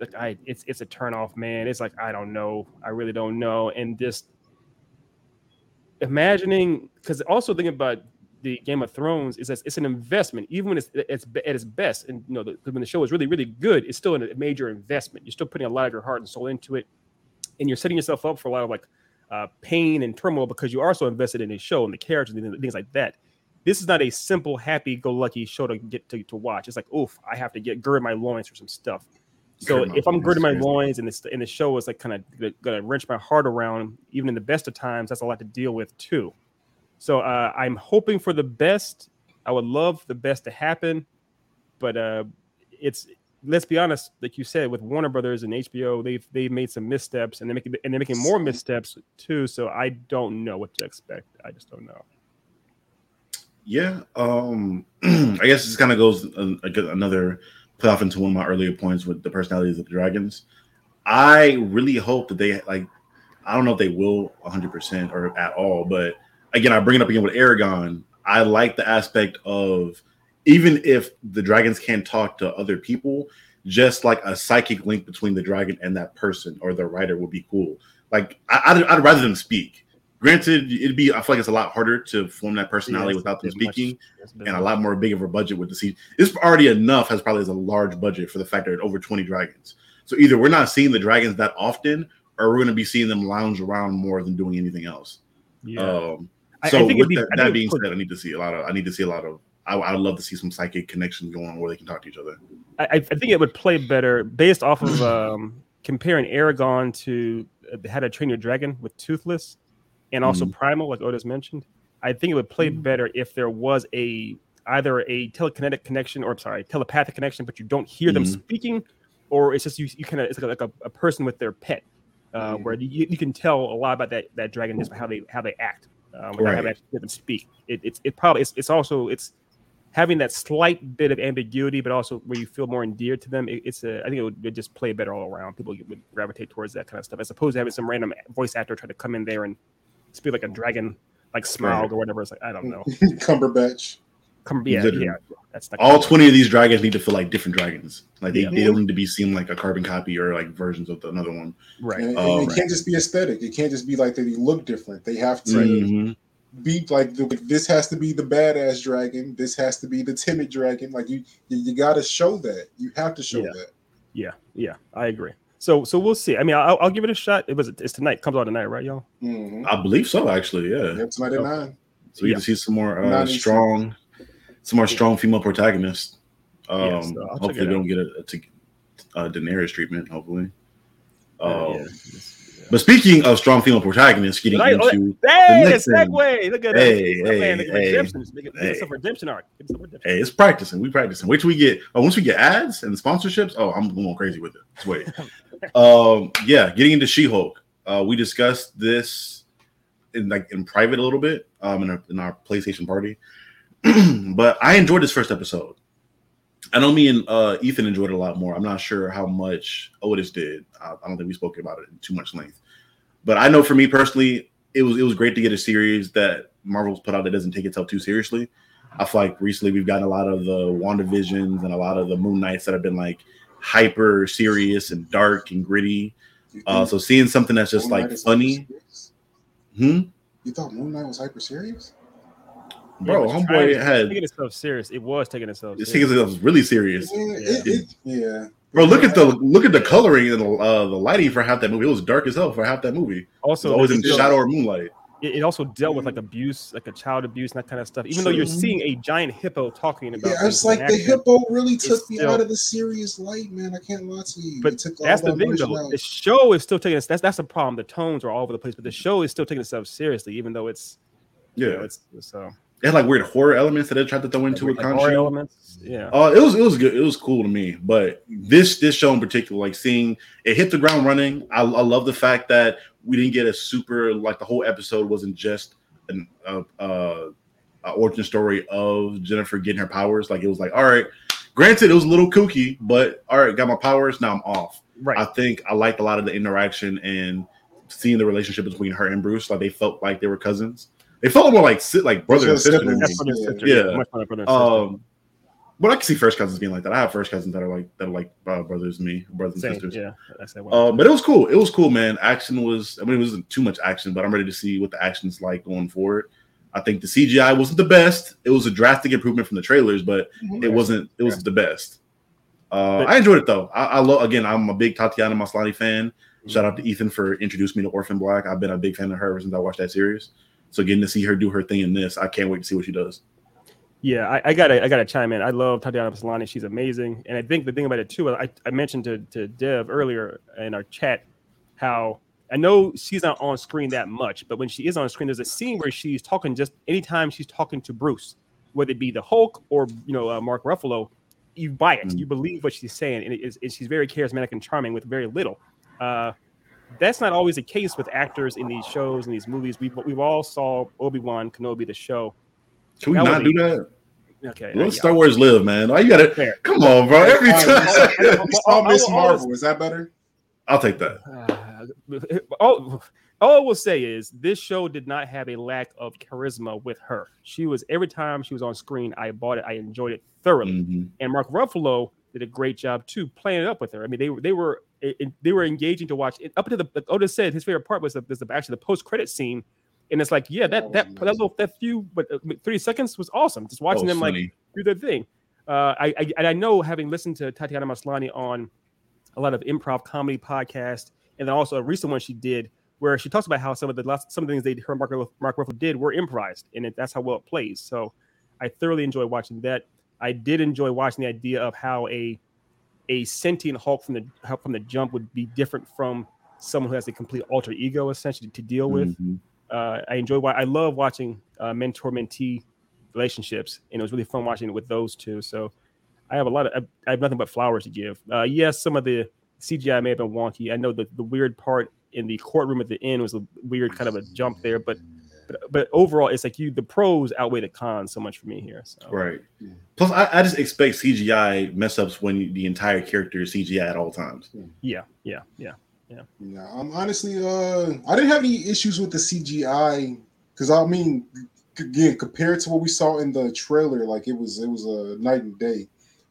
like I, it's it's a turnoff, man. It's like I don't know, I really don't know, and just imagining because also thinking about the Game of Thrones is that it's an investment, even when it's it's at its best, and you know the, when the show is really really good, it's still a major investment. You're still putting a lot of your heart and soul into it, and you're setting yourself up for a lot of like uh, pain and turmoil because you are so invested in the show and the characters and things like that. This is not a simple, happy-go-lucky show to get to, to watch. It's like, oof, I have to get gird my loins for some stuff. So if I'm girding my loins and this and the show is like kind of gonna wrench my heart around, even in the best of times, that's a lot to deal with too. So uh, I'm hoping for the best. I would love the best to happen, but uh, it's let's be honest, like you said, with Warner Brothers and HBO, they've they've made some missteps, and they're making and they're making more missteps too. So I don't know what to expect. I just don't know. Yeah. Um, <clears throat> I guess this kind of goes uh, another play off into one of my earlier points with the personalities of the dragons. I really hope that they like. I don't know if they will 100% or at all, but again, I bring it up again with Eragon. I like the aspect of even if the dragons can't talk to other people, just like a psychic link between the dragon and that person or the writer would be cool. Like I, I'd rather them speak. Granted, it'd be I feel like it's a lot harder to form that personality Yes, without them much- speaking it's and a lot more big of a budget with the season. It's already enough has probably as a large budget for the fact that over 20 dragons. So either we're not seeing the dragons that often, or we're going to be seeing them lounge around more than doing anything else. Yeah. Um, I- I so think with be- that, that being said, I need to see a lot of. I need to see a lot of. I, I would love to see some psychic connections going on where they can talk to each other. I, I think it would play better based off of um, comparing Eragon to uh, How to Train Your Dragon with Toothless, and also Primal, like Otis mentioned. I think it would play better if there was a either a telekinetic connection or sorry, telepathic connection, but you don't hear them Mhm. speaking, or it's just you, you kind of it's like a, a person with their pet, uh, where you, you can tell a lot about that that dragon just by how they how they act, um, and how Right. they actually hear them speak. It, it's it probably it's, it's also it's having that slight bit of ambiguity, but also where you feel more endeared to them. It, it's a, I think it would, it would just play better all around. People would gravitate towards that kind of stuff, as opposed to having some random voice actor try to come in there and speak like a dragon, like Smaug Right. or whatever. It's like I don't know. <laughs> Cumberbatch. Come, yeah, Literally. yeah, that's not All 20 of these dragons need to feel like different dragons. Like they, Yeah. they don't need to be seen like a carbon copy or like versions of the, another one. right. And, and Oh, it right. can't just be aesthetic. It can't just be like they look different. They have to Mhm. be like the, this has to be the badass dragon. This has to be the timid dragon. Like you, you, you got to show that. You have to show Yeah. that. Yeah, yeah, I agree. So, so we'll see. I mean, I'll, I'll give it a shot. It was it's tonight. Comes out tonight, right, y'all? Mm-hmm. I believe so, actually. Yeah. Yep, tonight at nine. So we Yeah. get to see some more uh, strong, some more strong female protagonists. Um, Yeah, so hopefully, they don't get a, a, t- a Daenerys treatment. Hopefully. Uh, Um, yeah. But speaking of strong female protagonists, getting Right, oh, into Hey, the next segue. Look at Hey, that. hey, man, look hey, redemption. Make it- hey. some redemption arc. Some redemption. hey, it's practicing. We practicing. Wait till we get. Oh, once we get ads and sponsorships. Oh, I'm going crazy with it. Just wait. <laughs> um, yeah, getting into She-Hulk. Uh, we discussed this in like in private a little bit. Um, in our, in our PlayStation party. <clears throat> but I enjoyed this first episode. I know me and uh, Ethan enjoyed it a lot more. I'm not sure how much Otis did. I, I don't think we spoke about it in too much length. But I know for me personally, it was it was great to get a series that Marvel's put out that doesn't take itself too seriously. I feel like recently we've gotten a lot of the WandaVisions and a lot of the Moon Knights that have been like hyper serious and dark and gritty. Uh, so seeing something that's just Moon like funny, hmm, You thought Moon Knight was hyper serious? bro, Yeah, but homeboy to- had taking itself serious. It was taking itself. this serious. thing was really serious. Yeah, it, it, yeah. Bro, look at the look at the coloring and the uh, the lighting for half that movie. It was dark as hell for half that movie. It was Also, always in still- shadow or moonlight. It, it also dealt with like abuse, like a child abuse and that kind of stuff. Even though you're seeing a giant hippo talking about, Yeah, it's like the hippo really took me still- out of the serious light, man. I can't lie to you. But took that's the thing, though. out. The show is still taking us. That's that's the problem. The tones are all over the place, but the show is still taking itself seriously, even though it's you know, Yeah, it's so it had like weird horror elements that they tried to throw into like, it. horror elements. Yeah, Uh, it was it was good. It was cool to me. But this this show in particular, like seeing it hit the ground running. I, I love the fact that we didn't get a super like the whole episode wasn't just an uh, uh, a origin story of Jennifer getting her powers. Like it was like, all right, granted it was a little kooky, but all right, got my powers. Now I'm off. right. I think I liked a lot of the interaction and seeing the relationship between her and Bruce. Like they felt like they were cousins. They felt more like si- like brother and sister. siblings. to me. That's brother and sister. Yeah. Yeah, much more like brother and sister. Um, but I can see first cousins being like that. I have first cousins that are like that are like uh, brothers to me, brothers and sisters. yeah, that's that. Uh, but it was cool. It was cool, man. Action was. I mean, it wasn't too much action, but I'm ready to see what the action's like going forward. I think the CGI wasn't the best. It was a drastic improvement from the trailers, but Mhm. it wasn't. It was the best. Uh, But- I enjoyed it though. I, I love. Again, I'm a big Tatiana Maslany fan. Shout out to Ethan for introducing me to Orphan Black. I've been a big fan of her ever since I watched that series. So getting to see her do her thing in this, I can't wait to see what she does. Yeah, I, I gotta I gotta chime in. I love Tatiana Maslany. She's amazing, and I think the thing about it too. I, I mentioned to, to Dev earlier in our chat how I know she's not on screen that much, but when she is on screen, there's a scene where she's talking just anytime she's talking to Bruce, whether it be the Hulk or you know uh, Mark Ruffalo, you buy it, Mm. you believe what she's saying, and, it is, and she's very charismatic and charming with very little. Uh, that's not always the case with actors in these shows and these movies. We've we've all saw Obi Wan Kenobi the show. Can we That not would do that? Okay, Let yeah. Star Wars live, man. Why you got to Fair. Come on, bro. Every time. we saw Miss I'll- I'll- Marvel. Is that better? I'll take that. Uh, all, all I will say is this show did not have a lack of charisma with her. She was every time she was on screen, I bought it. I enjoyed it thoroughly. Mhm. And Mark Ruffalo did a great job too, playing it up with her. I mean, they were they were they were engaging to watch. Up to the like Otis said, his favorite part was the, was the actually the post credit scene, and it's like, yeah, that that that little that few but uh, thirty seconds was awesome. Just watching them was like do their thing. Uh, I, I and I know having listened to Tatiana Maslany on a lot of improv comedy podcasts, and then also a recent one she did where she talks about how some of the last, some of the things they her Mark Ruffalo, Mark Ruffalo did were improvised, and it, that's how well it plays. So I thoroughly enjoy watching that. I did enjoy watching the idea of how a a sentient Hulk from the from the jump would be different from someone who has a complete alter ego essentially to deal with Mhm. Uh, I enjoy. wa- I love watching uh, mentor mentee relationships, and it was really fun watching it with those two. So I have a lot of. I, I have nothing but flowers to give. Uh, yes, some of the CGI may have been wonky. I know the the weird part in the courtroom at the end was a weird kind of a jump there, but but, but overall, it's like you the pros outweigh the cons so much for me here. So Right. Plus, I, I just expect CGI mess ups when the entire character is CGI at all times. yeah, yeah, yeah. Yeah, um, honestly, uh, I didn't have any issues with the CGI because I mean, again, compared to what we saw in the trailer, like it was it was a night and day.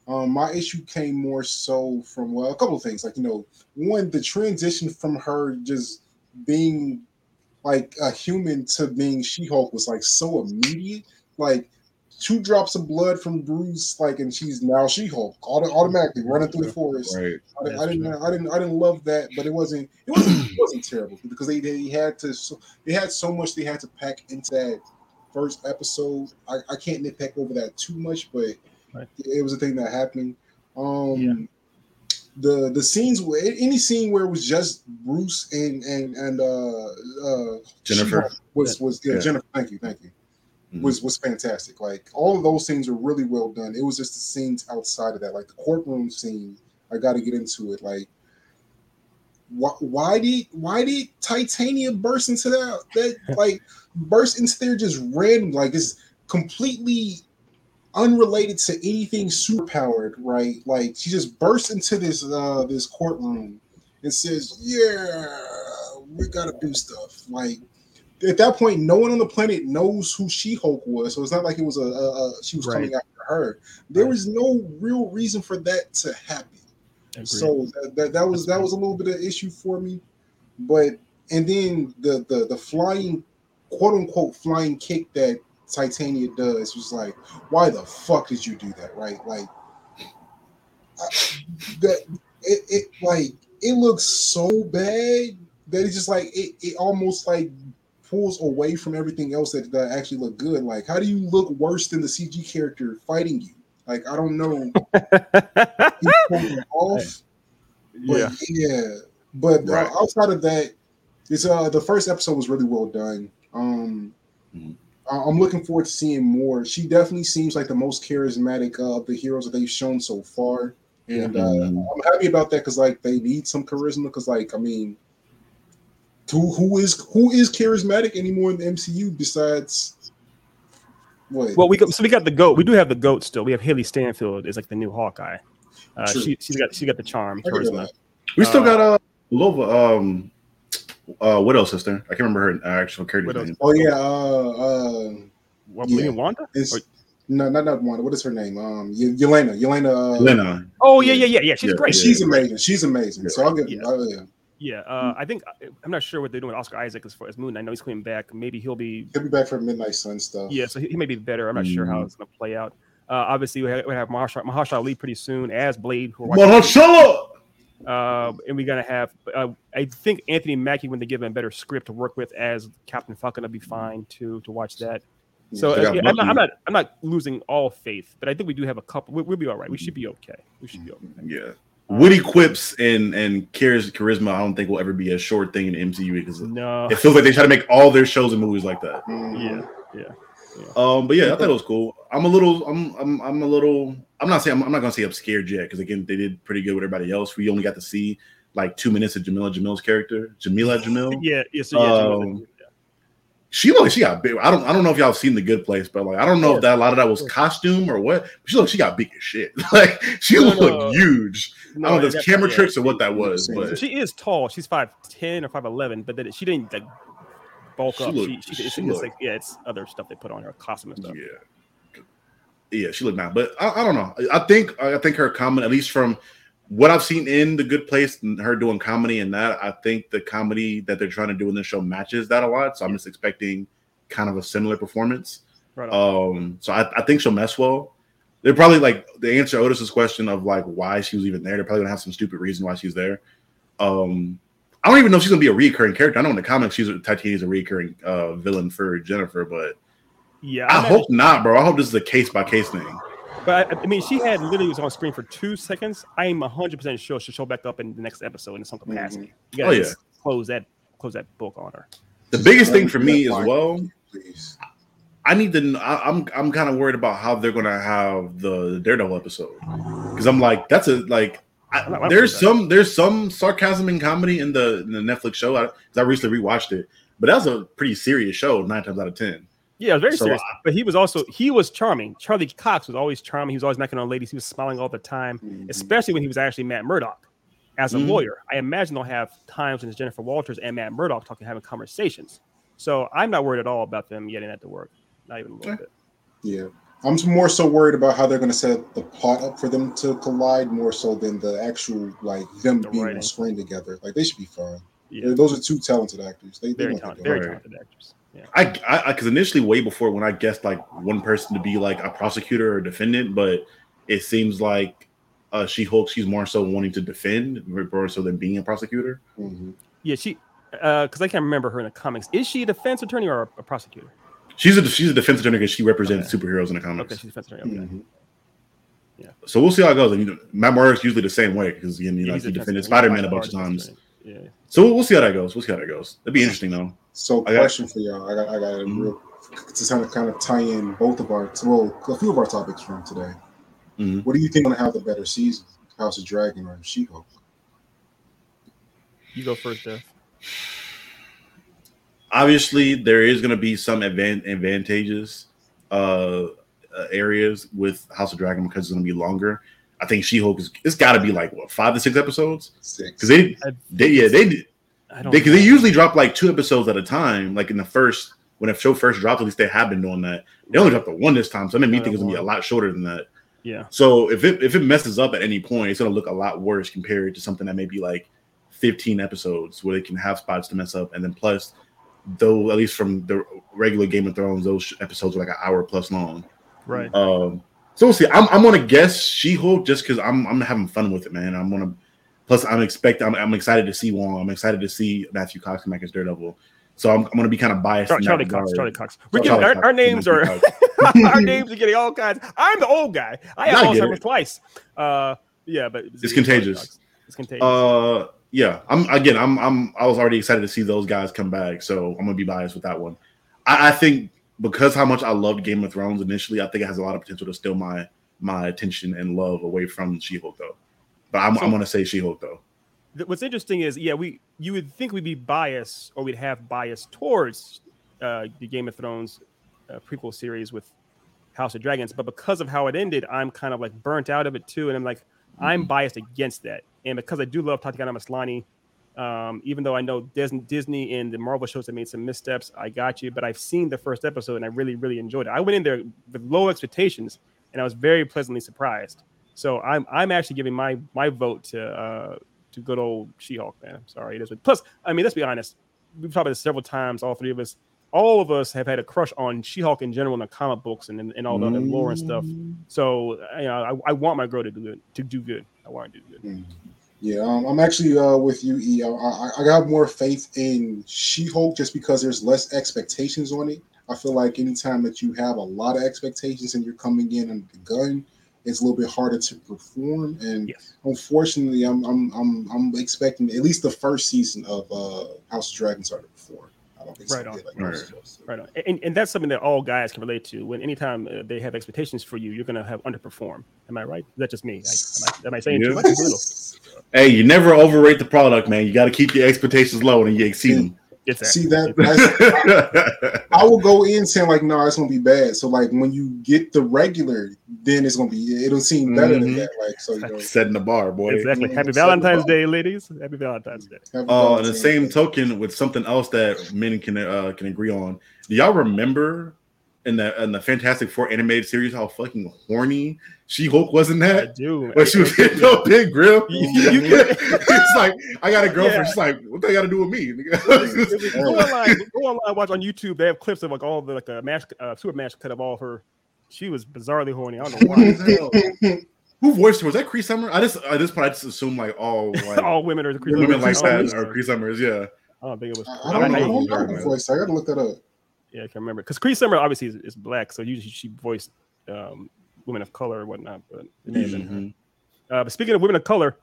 Um, my issue came more so from well, a couple of things, like you know, one the transition from her just being like a human to being She-Hulk was like so immediate, like two drops of blood from Bruce, like, and she's now She-Hulk, auto- automatically running through the forest. Right. I, didn't- I didn't, I didn't, I didn't love that, but it wasn't, it wasn't, it wasn't terrible because they, they had to, so, they had so much they had to pack into that first episode. I, I can't nitpick over that too much, but Right. it was a thing that happened. Um, Yeah. the the scenes where any scene where it was just Bruce and and and uh, uh, Jennifer. She-Hulk was was yeah, Yeah. Jennifer. Thank you, thank you. Was was fantastic. Like all of those scenes were really well done. It was just the scenes outside of that, like the courtroom scene. I got to get into it. Like, why, why did why did Titania burst into that? That <laughs> like burst into there just random, like it's completely unrelated to anything superpowered, right? Like she just bursts into this uh this courtroom and says, "Yeah, we gotta do stuff." Like at that point, no one on the planet knows who She Hulk was, so it's not like it was a, a, a she was Right. coming after her. There Right. was no real reason for that to happen. Agreed. So that, that, that was that was a little bit of an issue for me, but and then the the the flying quote unquote flying kick that Titania does was like, why the fuck did you do that? Right, like I- that it, it like it looks so bad that it's just like it, it almost like pulls away from everything else that, that actually look good. Like, how do you look worse than the CG character fighting you? Like, I don't know. <laughs> He's pulling off. But yeah. yeah, but uh, Right. outside of that, it's uh the first episode was really well done. Um, Mhm. I- I'm looking forward to seeing more. She definitely seems like the most charismatic uh, of the heroes that they've shown so far, and uh, Mhm. I'm happy about that because like they need some charisma. Because like I mean, who who is who is charismatic anymore in the MCU besides what? Well, we got, so we got the goat. We do have the goat still. We have Hailee Steinfeld is like the new Hawkeye. Uh, True. she she's got she got the charm, charisma. We still Uh, got uh Lova um uh Widow sister. I can't remember her actual character Widow's- name. Oh yeah, uh, uh, What, Yeah. you Wanda? Or- no, not not Wanda. What is her name? Um, Ye- Yelena. Yelena. Uh, Lena. Oh yeah, yeah, yeah, yeah. She's Yeah, great. She's amazing. She's amazing. So I'll give. Yeah. Uh, yeah. Yeah, uh, I think I'm not sure what they're doing with Oscar Isaac as far as Moon. I know he's coming back. Maybe he'll be He'll be back for Midnight Sun stuff. yeah, so he, he may be better. I'm not sure how Mhm. it's going to play out. Uh, obviously, we have, we have Mahershala, Mahershala Ali pretty soon as Blade. Who are Mahershala! Uh, and we're gonna have. Uh, I think Anthony Mackie, when they give him a better script to work with as Captain Falcon, will be fine to to watch that. So uh, yeah, I'm, not, I'm not. I'm not losing all faith, but I think we do have a couple. We, we'll be all right. We should be okay. We should be okay. Yeah. Witty quips and and charis- charisma, I don't think will ever be a short thing in MCU because No. it feels like they try to make all their shows and movies like that. Yeah, Yeah. Um, but yeah, I thought it was cool. I'm a little, I'm, I'm, I'm a little. I'm not saying I'm, I'm not gonna say I'm scared yet because again, they did pretty good with everybody else. We only got to see like two minutes of Jameela Jamil's character, Jameela Jamil. Yeah. Yeah. So yeah. Um, She looked, she got big. I don't, I don't know if y'all have seen the Good Place, but like, I don't know if that a lot of that was costume or what. But she looked, she got big as shit. <laughs> like, she No, looked no. huge. I don't know if camera yeah. tricks or what that was, but she is tall. She's five ten or five eleven, but then she didn't like bulk She up. looked- she, she, she looked- like yeah, it's other stuff they put on her costume and stuff. Yeah, yeah, she looked mad, but I, I don't know. I think I think her comment, at least from what I've seen in the Good Place, and her doing comedy and that, I think the comedy that they're trying to do in the show matches that a lot. So I'm just expecting kind of a similar performance. Right. Um, so I, I think she'll mess well. They're probably like the answer Otis's question of like why she was even there. They're probably gonna have some stupid reason why she's there. Um, I don't even know if she's gonna be a recurring character. I know in the comics she's Titania's a recurring uh, villain for Jennifer, but yeah, I I'm hope not, bro. I hope this is a case by case thing. But I, I mean, she had literally was on screen for two seconds. I'm 100 percent sure she'll show back up in the next episode in some mm-hmm. capacity. You gotta Oh, yeah. close that close that book on her. The biggest thing for me as well, Please. I need to. kn- I, I'm I'm kind of worried about how they're gonna have the Daredevil episode because I'm like that's a like. I, I'm not- I'm there's some there's some sarcasm and comedy in the in the Netflix show. I, 'cause I recently rewatched it, but that was a pretty serious show nine times out of ten. Yeah, it was very So serious. but he was also he was charming. Charlie Cox was always charming. He was always knocking on ladies. He was smiling all the time, Mhm. especially when he was actually Matt Murdock as a Mhm. lawyer. I imagine they'll have times when it's Jennifer Walters and Matt Murdock talking, having conversations. So I'm not worried at all about them getting that to work. Not even a little Yeah. bit. Yeah. I'm more so worried about how they're going to set the plot up for them to collide more so than the actual like them The being writing. on screen together. Like they should be fine. Yeah, Those are two talented actors. They, they very won't talented, very talented actors. Yeah. I I because initially way before when I guessed like one person to be like a prosecutor or defendant, but it seems like uh She Hulk she's more so wanting to defend more so than being a prosecutor. Mhm. Yeah, she because I can't remember her in the comics. Is she a defense attorney or a, a prosecutor? She's a she's a defense attorney because she represents superheroes in the comics. Okay, she's a defense attorney. Okay. Mhm. So we'll see how it goes. And, you know, Matt Murdock's usually the same way because you know, Yeah, like, he's he defended. Spider Man a bunch of times. Yeah. So we'll, we'll see how that goes. We'll see how that goes. It'd be interesting though. So, I got- question for y'all. I got, I got a Mhm. real to kind of kind of tie in both of our well, a few of our topics from today. Mhm. What do you think going to have the better season, House of Dragon or She-Hulk? You go first, Jeff. Obviously, there is going to be some advan- advantages. Uh, uh, areas with House of Dragon because it's going to be longer. I think She Hulk is it's got to be like what five to six episodes Six. because they, they yeah they I don't they, cause they know. usually drop like two episodes at a time. Like in the first when a show first dropped, at least they have been doing that. They only dropped the one this time, so that made me think it's gonna be a lot shorter than that. yeah. So if it if it messes up at any point, it's gonna look a lot worse compared to something that may be like 15 episodes where they can have spots to mess up, and then plus, though at least from the regular Game of Thrones, those episodes are like an hour plus long. Right. Um, so we'll see. I'm, I'm gonna guess She Hulk just because I'm I'm having fun with it, man. I'm gonna. Plus, I'm expect I'm, I'm excited to see Wong. I'm excited to see Matthew Cox come back as Daredevil. So I'm, I'm gonna be kind of biased. Char- in that Charlie Cox. Charlie Cox. We're Charlie our, Cox, our names are <laughs> our names are getting all kinds. I'm the old guy. I get Alzheimer's twice. Uh, yeah, but It's contagious. It's contagious. Uh, yeah. I'm again. I'm I'm I was already excited to see those guys come back. So I'm gonna be biased with that one. I, I think because how much I loved Game of Thrones initially, I think it has a lot of potential to steal my my attention and love away from She-Hulk though. But I'm, So- I'm gonna say She-Hulk though. Th- What's interesting is, yeah, we you would think we'd be biased or we'd have bias towards uh, the Game of Thrones uh, prequel series with House of Dragons, but because of how it ended, I'm kind of like burnt out of it too, and I'm like, I'm biased against that. And because I do love Tatiana Maslany, um, even though I know Dis- Disney and the Marvel shows have made some missteps, I got you. But I've seen the first episode and I really, really enjoyed it. I went in there with low expectations, and I was very pleasantly surprised. So I'm I'm actually giving my my vote to uh, to good old She-Hulk, man. I'm sorry, it is. Plus, I mean, let's be honest. We've talked about this several times. All three of us, all of us, have had a crush on She-Hulk in general in the comic books and, and, and all the other lore and stuff. So, you know, I, I want my girl to do good. To do good, I want her to do good. Yeah, um, I'm actually uh, with you, E. I, I, I got more faith in She-Hulk just because there's less expectations on it. I feel like anytime that you have a lot of expectations and you're coming in and the gun, it's a little bit harder to perform. And Yes. unfortunately, I'm I'm I'm I'm expecting at least the first season of uh, House of Dragons to perform. I don't think Right on. Like Right. most of. Right on. And, and that's something that all guys can relate to. When anytime uh, they have expectations for you, you're going to have underperform. Am I right? Is that just me? Like, am, I, am I saying Yeah. too much? Hey, you never overrate the product, man. You got to keep your expectations low and you exceed them. It's See that? That's, <laughs> I will go in saying like, no, it's gonna be bad. So like when you get the regular, then it's gonna be it'll seem better than Mhm. that. Like so, you know. Setting the bar, boy. exactly. Mm, Happy Valentine's. Day, ladies. Happy Valentine's Day. Happy Uh, in the same Day. token, with something else that men can uh, can agree on. Do y'all remember in the in the Fantastic Four animated series how fucking horny She Hulk was in I that? do. But she was hitting a big grill. You- you- <laughs> you- it's like I got a girlfriend. Yeah. She's like, what they got to do with me? go <laughs> online, go online, watch on YouTube. They have clips of like all the like a match, uh, super match cut of all of her. She was bizarrely horny. I don't know why. <laughs> Who voiced her? Was that Cree Summer? I just at this point I just assume like all like all women are the creep. women like that women are are- Cree Summers. Yeah. I don't think it was. I, I don't know. I I- don't know I- her voice. I gotta look that up. Yeah, I can't remember because Cree Summer obviously is, is black, so usually she voiced um, women of color or whatnot. But it may have been her. Mhm. Uh, but speaking of women of color,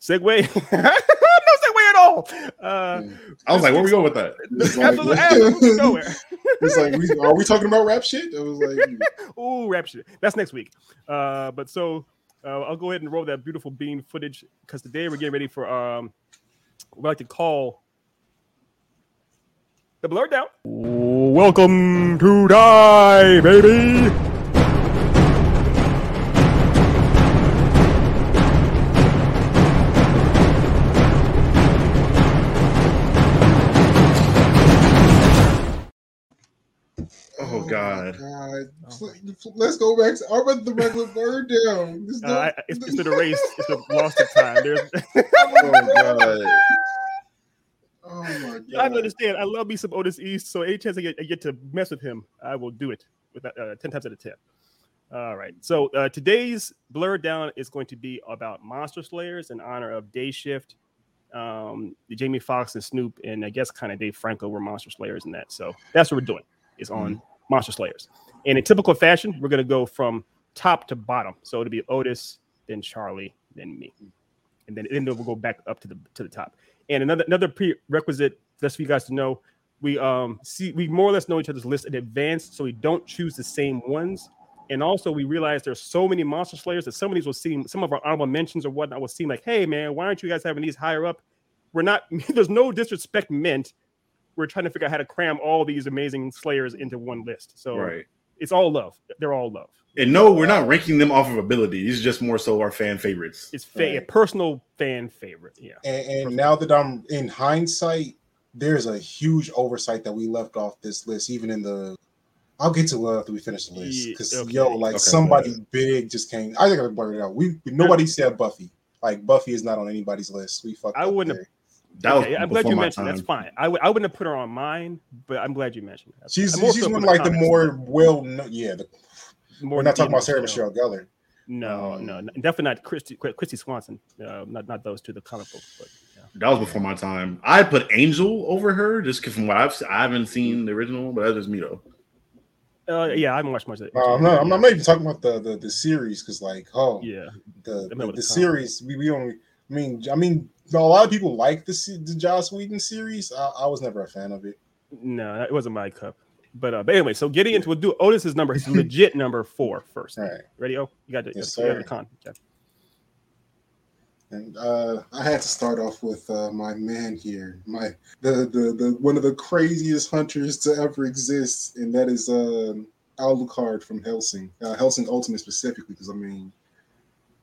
segue. <laughs> no segue at all. Uh, I was like, where we going with that? <laughs> It's like, absolutely, absolutely nowhere. <laughs> it's like we, are we talking about rap shit? It was like Ooh, rap shit. That's next week. Uh, but so uh, I'll go ahead and roll that beautiful bean footage because today we're getting ready for um, what I like to call the blur down. Welcome to die, baby. Oh God. God, let's go back to I read the regular bird down. This Uh, don't- I- it's, it's been a race. It's the been lost of time. There's, Oh God. <laughs> oh my <laughs> god! I understand. I love me some Otis East. So any chance I get, I get to mess with him, I will do it with uh, ten times out of ten. All right. So uh, today's blur down is going to be about monster slayers in honor of Day Shift. Um, Jamie Foxx and Snoop, and I guess kind of Dave Franco were monster slayers in that. So that's what we're doing. Is on monster slayers. And in typical fashion, we're going to go from top to bottom. So it'll be Otis, then Charlie, then me, and then then we'll go back up to the to the top. And another another prerequisite just for you guys to know, we um see we more or less know each other's list in advance, so we don't choose the same ones. And also, we realize there's so many monster slayers that some of these will seem some of our honorable mentions or whatnot will seem like, hey man, why aren't you guys having these higher up? We're not. <laughs> There's no disrespect meant. We're trying to figure out how to cram all these amazing slayers into one list. So Right. It's all love. They're all love. And no, we're not ranking them off of ability. These are just more so our fan favorites. It's fa- Right. personal fan favorite. Yeah. And, and now that I'm in hindsight, there's a huge oversight that we left off this list, even in the. I'll get to love after we finish the list Yeah, because okay. yo, like Okay, somebody big just came. I think I blurted it out. We nobody said Buffy. Like Buffy is not on anybody's list. We fucked. I up wouldn't there. That was Okay, I'm glad you mentioned. time. That's fine. I w- I wouldn't have put her on mine, but I'm glad you mentioned. That. She's More she's one of like the more well. known Yeah, the, more we're not talking about Sarah. Michelle Gellar. No, Um, no, no, definitely not Kristy, Kristy Swanson. Uh, not not those two, the comic book. But yeah. That was before my time. I put Angel over her just 'cause from what I've seen. I haven't seen the original, but that's just me though. Uh, yeah, I haven't watched much of it. No, I'm not. I'm not even talking about the the, the series because like oh Yeah, the the, the the series we, we only. I mean I mean a lot of people like the the Joss Whedon series. I, I was never a fan of it. no, it wasn't my cup. But uh, but anyway, so getting into we'll do Otis's number, his <laughs> legit number four first. All right. Ready? Oh, you got it. Yes, you got the con. Okay. And uh, I had to start off with uh, my man here, my the, the the one of the craziest hunters to ever exist, and that is uh, Alucard from Hellsing, uh, Hellsing Ultimate specifically, because I mean,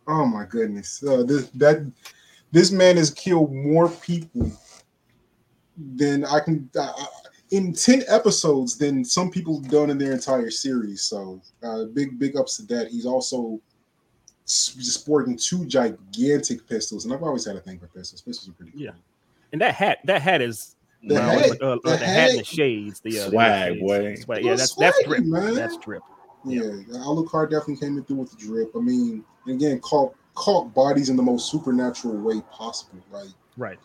oh my goodness, uh, this that this man has killed more people than I can uh, in ten episodes than some people have done in their entire series. So uh, big big ups to that. He's also sporting two gigantic pistols, and I've always had a thing for pistols. Pistols are pretty cool. Yeah. And that hat, that hat is The uh, hat- like, uh, uh, the the, hat and the shades. The uh, Swag, shades. boy. Swag. Yeah, was that's that's swaggy, drip. man. That's drip. Yeah, Alucard definitely came in through with the drip. I mean, again, caught caught bodies in the most supernatural way possible. Like, Right.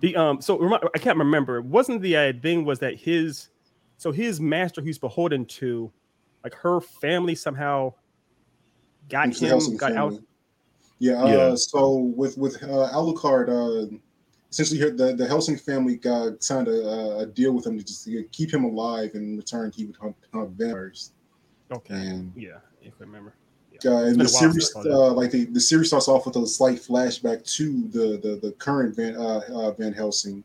The um. So I can't remember. Wasn't the uh, thing was that his, so his master who's beholden to, like her family somehow got into him Hellsing got out. family. Yeah, uh, Yeah. So with with uh, Alucard, uh, essentially, here the the Hellsing family got signed a, a deal with him to just to keep him alive, and in return, he would hunt, hunt vampires. Okay. And Yeah, if I remember. Uh, and the a while since series, I saw that. uh, like the, the series starts off with a slight flashback to the the, the current Van uh, uh, Van Helsing,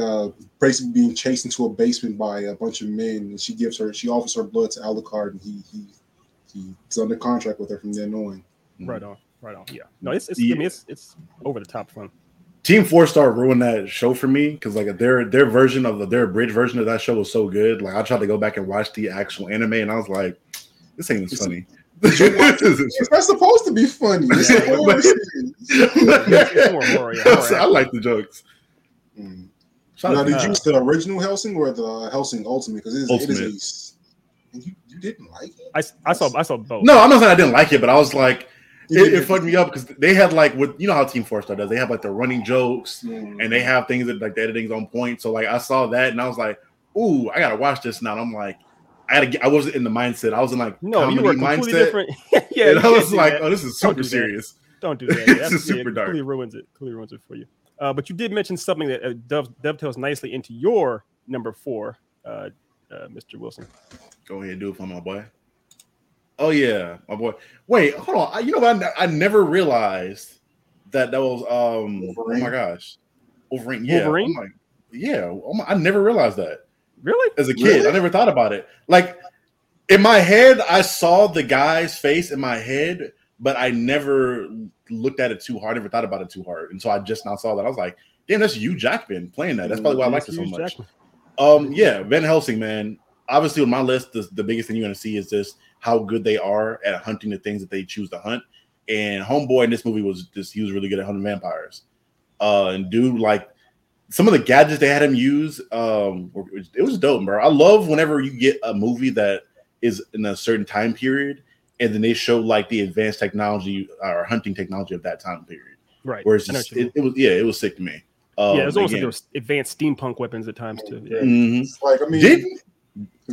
uh, basically being chased into a basement by a bunch of men, and she gives her she offers her blood to Alucard, and he he he's under contract with her from then on. Right on. Right on. Yeah. No, it's it's. Yeah. I mean, it's it's over the top fun. Team Four Star ruined that show for me because like their their version of the their bridge version of that show was so good. Like I tried to go back and watch the actual anime, and I was like, this ain't as It's- funny. <laughs> It's not supposed to be funny. It's a Yeah, horror but- series. <laughs> It's horror. Yeah, horror I like the jokes. Mm. Now, did you use the original Hellsing or the Hellsing Ultimate? Because it is, Ultimate. is a. s- And you, you didn't like it. I, I saw I saw both. no, I'm not saying I didn't like it, but I was like, it, it fucked me up because they had like what you know how Team Four Star does. They have like the running jokes Mm. and they have things that like the editing's on point. So like I saw that and I was like, ooh, I gotta watch this now. And I'm like, I gotta I wasn't in the mindset. I was in like No, you were completely mindset. different. <laughs> yeah, and you I was like, that. oh, this is super do that. serious. Don't do <laughs> that. This That's, is yeah, super it dark. Completely ruins it. Completely ruins it for you. Uh, but you did mention something that uh, dove, dovetails nicely into your number four, uh, uh, Mr. Wilson. Go ahead, do it for my boy. Oh yeah, my boy. Wait, hold on. I, you know what? I, I never realized that that was um. Wolverine? Oh my gosh, Wolverine. Yeah, Wolverine? I'm like, yeah. Oh my, I never realized that Really? as a kid. Really? I never thought about it. Like in my head, I saw the guy's face in my head, but I never looked at it too hard. Never thought about it too hard, and so I just now saw that. I was like, damn, that's you, Jackman, playing that. That's probably why I liked it so much. Jackman. Um, yeah, Van Helsing, man. Obviously, on my list, the, the biggest thing you're gonna see is just how good they are at hunting the things that they choose to hunt. And Homeboy in this movie was just he was really good at hunting vampires. Uh, and dude, like some of the gadgets they had him use, um, it was dope, bro. I love whenever you get a movie that is in a certain time period, and then they show like the advanced technology or hunting technology of that time period. Right. Where it's just, it, it was yeah, it was sick to me. Um, yeah, it was almost like there was advanced steampunk weapons at times too. Yeah. Mhm. Like I mean, Did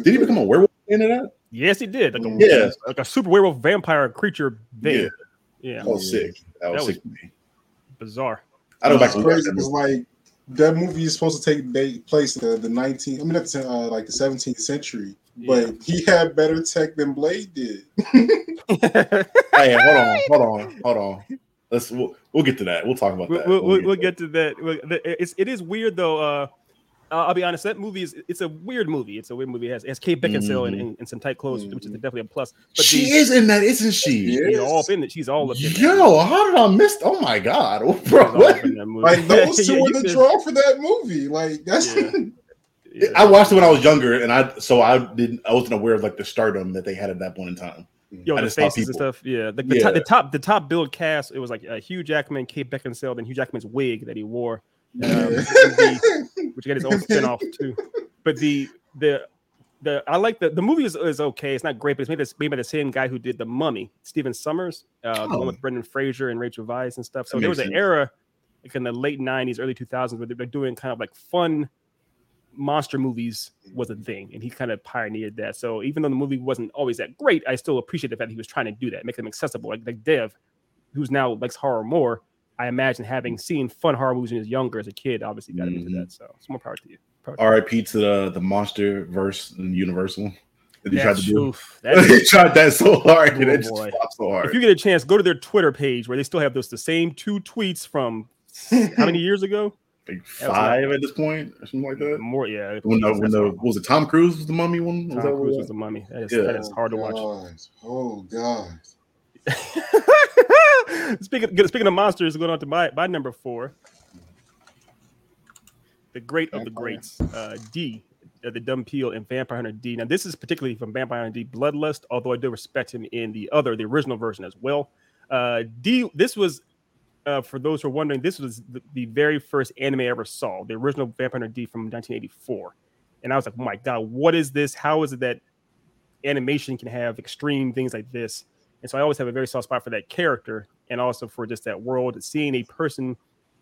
did he become a werewolf into that? Yes, he did. Like a, Yeah. like a super werewolf vampire creature thing. Yeah. Yeah, That was sick. That was, That was- sick to me. bizarre. I don't It's back crazy to like that movie is supposed to take da- place in the, the 19 I mean not the, uh, like the 17th century, but he had better tech than Blade did. <laughs> Hey, hold on, hold on, hold on. Let's we'll, we'll get to that. We'll talk about we'll, that. we'll, we'll, we we'll to get to that. We'll- It's, it is weird though. Uh, Uh, I'll be honest. That movie is it's a weird movie. It's a weird movie. It has, it has Kate Beckinsale in, Mhm. in, in some tight clothes, which is Mhm. definitely a plus. But she the, is in that, isn't she? Yeah. she's all in it. She's all up in it. Yo, how did I miss? Oh my god, <laughs> bro! What? up in that movie. Like <laughs> those two Yeah, were the could- draw for that movie. Like that's Yeah. <laughs> yeah. I watched it when I was younger, and I so I didn't. I wasn't aware of like the stardom that they had at that point in time. Yo, I the just faces and stuff. Yeah, the, the, Yeah. Top, the top the top build cast. It was like uh, Hugh Jackman, Kate Beckinsale, then Hugh Jackman's wig that he wore, um, which got <laughs> his own spinoff too. But the the the I like the the movie is, is okay. It's not great, but it's made, this, made by the same guy who did the Mummy, Stephen Sommers, uh, the Oh. one with Brendan Fraser and Rachel Weisz and stuff. So there was an sense. era like in the late '90s, early 2000s where they were doing kind of like fun monster movies was a thing, and he kind of pioneered that. So even though the movie wasn't always that great, I still appreciate the fact that he was trying to do that, make them accessible. Like like Dev, who's now likes horror more. I imagine having mm. seen fun horror movies when he was younger as a kid, obviously got him into mm-hmm. that. So it's more power to you. Power to you. R.I.P. to the the monster verse in Universal. That he tried to do. oof, <laughs> that's- tried that so hard, oh, and Oh, it just boy. flopped so hard. if you get a chance, go to their Twitter page where they still have those the same two tweets from <laughs> how many years ago? like that was five at this point, or something like that. More, yeah. When the, when the what was it Tom Cruise was the mummy one? Was Tom that Cruise was the mummy. That is, Yeah. that is hard to watch. Guys. Oh god. <laughs> <laughs> speaking speaking of monsters, going on to my my number four, the great of the greats, uh, D, uh, the dhampir and Vampire Hunter D. Now this is particularly from Vampire Hunter D Bloodlust, although I do respect him in the other, the original version as well. Uh, D, this was. Uh, for those who are wondering, this was the, the very first anime I ever saw, the original Vampire Hunter D from 1984, and I was like, "Oh my god, what is this? How is it that animation can have extreme things like this?" And so I always have a very soft spot for that character and also for just that world. Seeing a person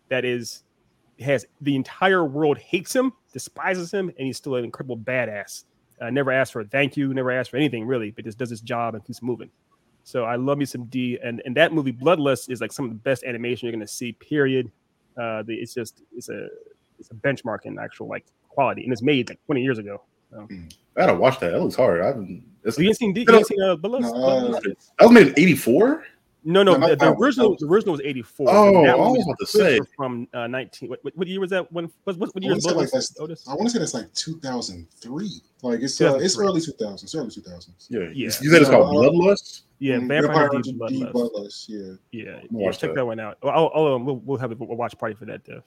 that is has the entire world hates him, despises him, and he's still an incredible badass. Uh, never asks for a thank you, never asks for anything really, but just does his job and keeps moving. So I love me some D, and and that movie Bloodlust is like some of the best animation you're gonna see. Period. Uh, the, it's just it's a it's a benchmark in actual like quality, and it's made like 20 years ago. So. I gotta watch that. That looks hard. I haven't. It's, You seen? You ain't seen uh? No, Bloodlust? that was made in '84. No, no, No, the, the original the original was 84. Oh, I was about to say. from uh, 19 what, what, year was that one what, what, I year wanna like Bloodlust, Otis? I want to say that's like 2003. Like it's uh, it's early 2000s. It's early 2000s. Yeah, Yeah. You said it's called Uh, Bloodlust. yeah Mm, Vampire Vampire D Bloodlust. Bloodlust. Yeah. yeah, yeah check that. that one out oh, oh we'll, we'll have a, a watch party for that Dev.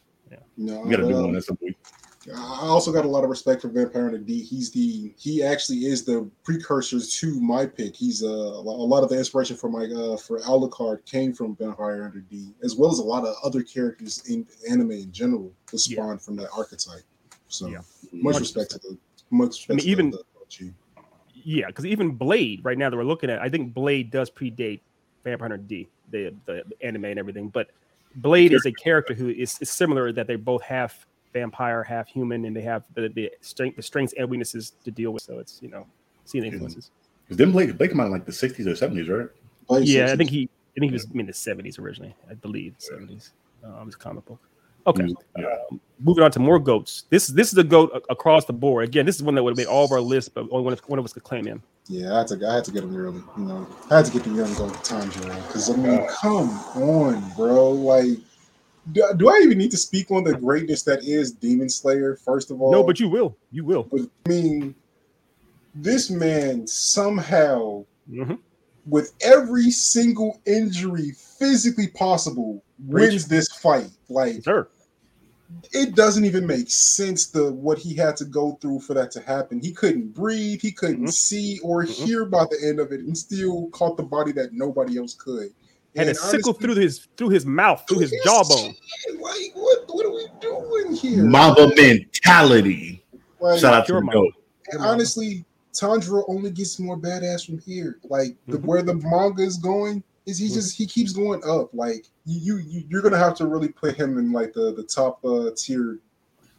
No, We gotta do uh, one some point. I also got a lot of respect for Vampire Hunter D. He's the he actually is the precursor to my pick. He's uh, a lot of the inspiration for my uh for Alucard came from Vampire Hunter D, as well as a lot of other characters in anime in general that Yeah. spawned from that archetype. So Yeah. much respect to the much respect I mean, to even- the, the yeah because even Blade right now that we're looking at I think Blade does predate Vampire Hunter D the, the the anime and everything but Blade is a character who is, is similar that they both half vampire half human and they have the, the strength the strengths and weaknesses to deal with so it's you know seeing the influences Because then Blake Blake came out in like the '60s or '70s, right? Blade yeah, I think he, I think he was in the seventies originally. I believe seventies. Um, his comic book. Okay, Yeah. um, moving on to more goats. This this is a goat a- across the board. Again, this is one that would have made all of our lists, but only one of, one of us could claim him. Yeah, I had to I had to get him early. You know, I had to get the young goat Tanjiro because I mean, come on, bro. Like, do, do I even need to speak on the greatness that is Demon Slayer? First of all, no, but you will, you will. But I mean, this man somehow, Mhm. with every single injury physically possible, wins this fight. Like, Sure. it doesn't even make sense the what he had to go through for that to happen. He couldn't breathe, he couldn't Mhm. see or Mhm. hear by the end of it, and still caught the body that nobody else could. Had a And sickle honestly, through his through his mouth, through his his jawbone. shit, Like, what what are we doing here? Mamba mentality. Like, Shout out to Pure the goat. And honestly, Tanjiro only gets more badass from here. Like the, Mhm. where the manga is going is he Mhm. just he keeps going up. Like you you you're gonna have to really put him in like the the top uh, tier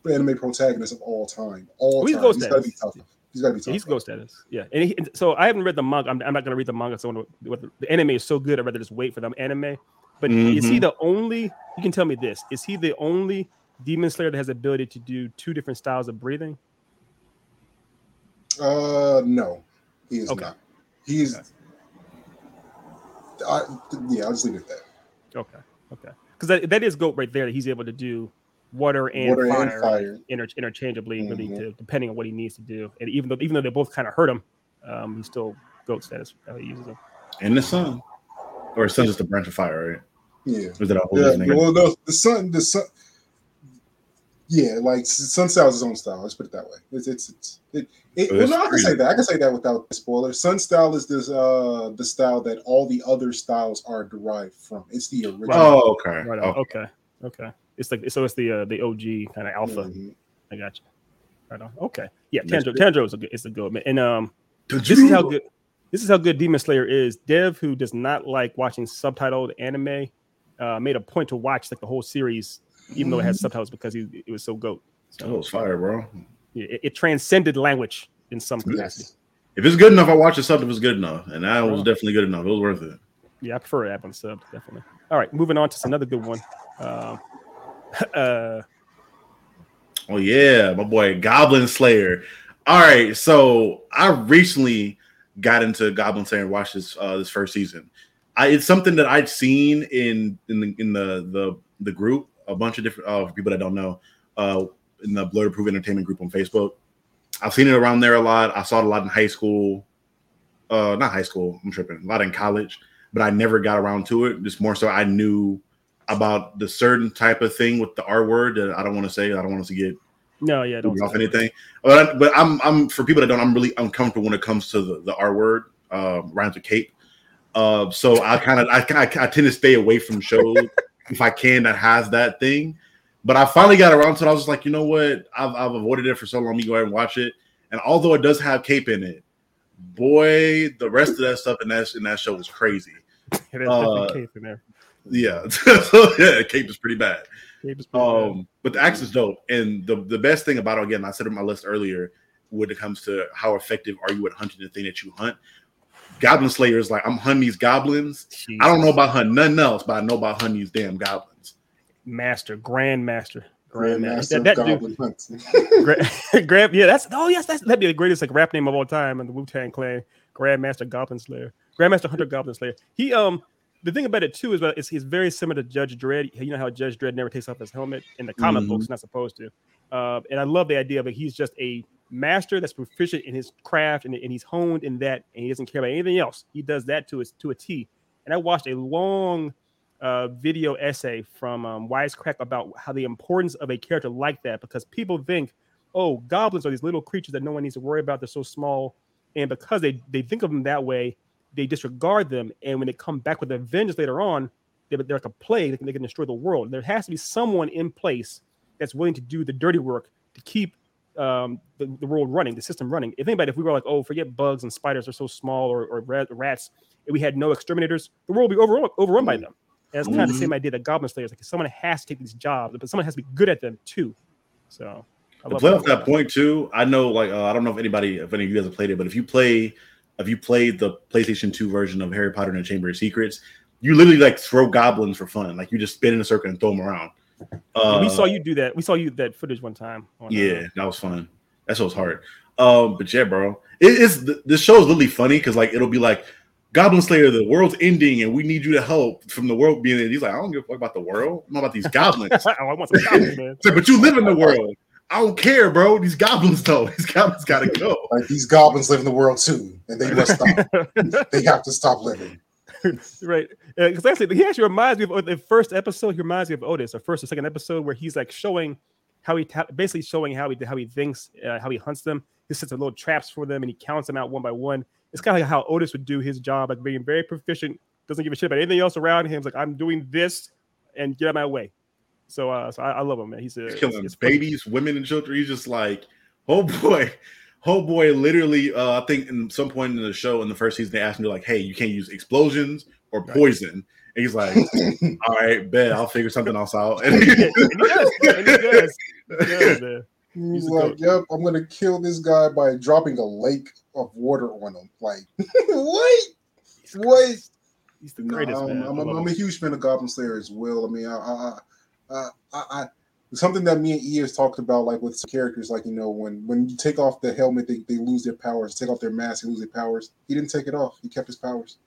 anime protagonist of all time. All Oh, he's time. Ghost He's gotta be tough. He's gotta be tough. Yeah, he's ghost status. Yeah, and, he, and so I haven't read the manga. I'm, I'm not gonna read the manga. So the, the anime is so good, I'd rather just wait for the anime. But is he Mhm. the only? You can tell me this: is he the only demon slayer that has the ability to do two different styles of breathing? Uh no, he is Okay. not. He is. Okay. I, yeah, I'll just leave it at that. Okay, okay, because that, that is goat right there. That he's able to do water and Water and fire, fire. Inter- interchangeably, really, Mhm. to, depending on what he needs to do. And even though even though they both kind of hurt him, um, he's still goat status. How he uses them. And the sun, or sun's just a branch of fire, right? Yeah. Or is it a whole Yeah, thing? well, the, the sun, the sun, yeah, like Sun Style is his own style. Let's put it that way. It's it's it's it. it Oh, well, no, I can say that. I can say that without the spoiler. Sun Style is this uh the style that all the other styles are derived from. It's the original. Oh, okay. Right. Okay. Okay. Okay. It's like so. It's the uh, the OG kind of alpha. Mhm. I got you. Right on. Okay. Yeah. Good. Tanjiro is a good. It's a good man. And um, this is how good. This is how good Demon Slayer is. Dev, who does not like watching subtitled anime, uh, made a point to watch like the whole series, even though it had subtitles, because he, it was so goat. So it's fire, bro. yeah, it, it transcended language in some capacity. Yes. If it's good enough, I watch the sub. If it's good enough, and that was definitely good enough. It was worth it. Yeah, I prefer app on sub definitely. All right, moving on to another good one. Um, <laughs> uh, Oh yeah, my boy Goblin Slayer. All right, so I recently got into Goblin Slayer and watched this uh, this first season. I, it's something that I'd seen in in the in the the, the group, a bunch of different uh, people that don't know, uh, in the Blurred Proof Entertainment group on Facebook. I've seen it around there a lot. I saw it a lot in high school, uh, not high school. I'm tripping. A lot in college, but I never got around to it. Just more so, I knew about the certain type of thing with the R word that I don't want to say. I don't want us to get no, yeah, don't off anything. But, I, but I'm I'm for people that don't, I'm really uncomfortable when it comes to the, the R word, uh, rhymes with cape. Uh, so I kind of I, I, I tend to stay away from shows <laughs> if I can that has that thing. But I finally got around to it. I was just like, you know what? I've, I've avoided it for so long. Let me go ahead and watch it. And although it does have cape in it, boy, the rest of that stuff in that in that show was crazy. <laughs> There's Uh, cape in there. Yeah, so, <laughs> yeah, cape is pretty bad. Cape is pretty bad. Um, but the axe is dope, and the the best thing about it, again, I said on my list earlier, when it comes to how effective are you at hunting the thing that you hunt. Goblin Slayer is like I'm hunting these goblins. I don't know about hunting nothing else, but I know about hunting these damn goblins. master, grandmaster. Grandmaster That, that Goblin Hunting. <laughs> Gra- <laughs> Grab, yeah, that's oh yes, that's that'd be the greatest like rap name of all time in the Wu Tang Clan. Grandmaster Goblin Slayer, Grandmaster Hunter Goblin Slayer. He um, the thing about it too is that it's, he's very similar to Judge Dredd. You know how Judge Dredd never takes off his helmet in the comic Mhm. books, not supposed to. Uh, and I love the idea of it. He's just a master that's proficient in his craft and, and he's honed in that, and he doesn't care about anything else. He does that to his to a T. And I watched a long uh, video essay from um, Wisecrack about how the importance of a character like that, because people think, oh, goblins are these little creatures that no one needs to worry about. They're so small, and because they they think of them that way, they disregard them. And when they come back with a vengeance later on, they're, they're like a plague. They can, they can destroy the world. There has to be someone in place that's willing to do the dirty work to keep um, the, the world running, the system running. If anybody, if we were like, oh, forget bugs and spiders are so small, or, or rats, if we had no exterminators, the world would be overrun, overrun by them. And it's kind of the same idea that Goblin Slayers, like someone has to take these jobs, but someone has to be good at them too. So, I To play that. off that point too, I know like uh, I don't know if anybody, if any of you guys have played it, but if you play, if you played the PlayStation 2 version of Harry Potter and the Chamber of Secrets, you literally like throw goblins for fun. Like you just spin in a circle and throw them around. Uh, we saw you do that. We saw you that footage one time. on, uh, Yeah, that was fun. That show's hard. Um, but yeah, bro, it is this show is literally funny because like it'll be like Goblin Slayer, the world's ending, and we need you to help from the world being. He's like, I don't give a fuck about the world. I'm about these goblins. <laughs> oh, I want some goblins, man. Like, but you live in the <laughs> world. I don't care, bro. These goblins though, <laughs> these goblins gotta go. Like these goblins live in the world too, and they must stop. <laughs> they have to stop living. <laughs> right. Because actually, he actually reminds me of the first episode. He reminds me of Otis, the first or second episode, where he's like showing how he ta- basically showing how he how he thinks, uh, how he hunts them. He sets up little traps for them and he counts them out one by one. It's kind of like how Otis would do his job, like being very proficient, doesn't give a shit about anything else around him. He's like, I'm doing this and get out of my way. So, uh, so I, I love him, man. He's, a, He's killing he's funny. babies, women, and children. He's just like, oh boy, <laughs> oh boy. Literally, uh, I think in some point in the show in the first season, they asked me like, hey, you can't use explosions or Right. poison. And he's like, <laughs> all right, bet I'll figure something else out. And and he does. And he does. <laughs> He does, man. He's He's like, "Yep, I'm gonna kill this guy by dropping a lake of water on him." Like, what? What? He's the No, greatest, I'm, man. I I'm, I'm a huge fan of Goblin Slayer as well. I mean, I, I, I, I, I something that me and E has talked about, like with some characters, like you know, when when you take off the helmet, they, they lose their powers. Take off their mask, they lose their powers. He didn't take it off. He kept his powers.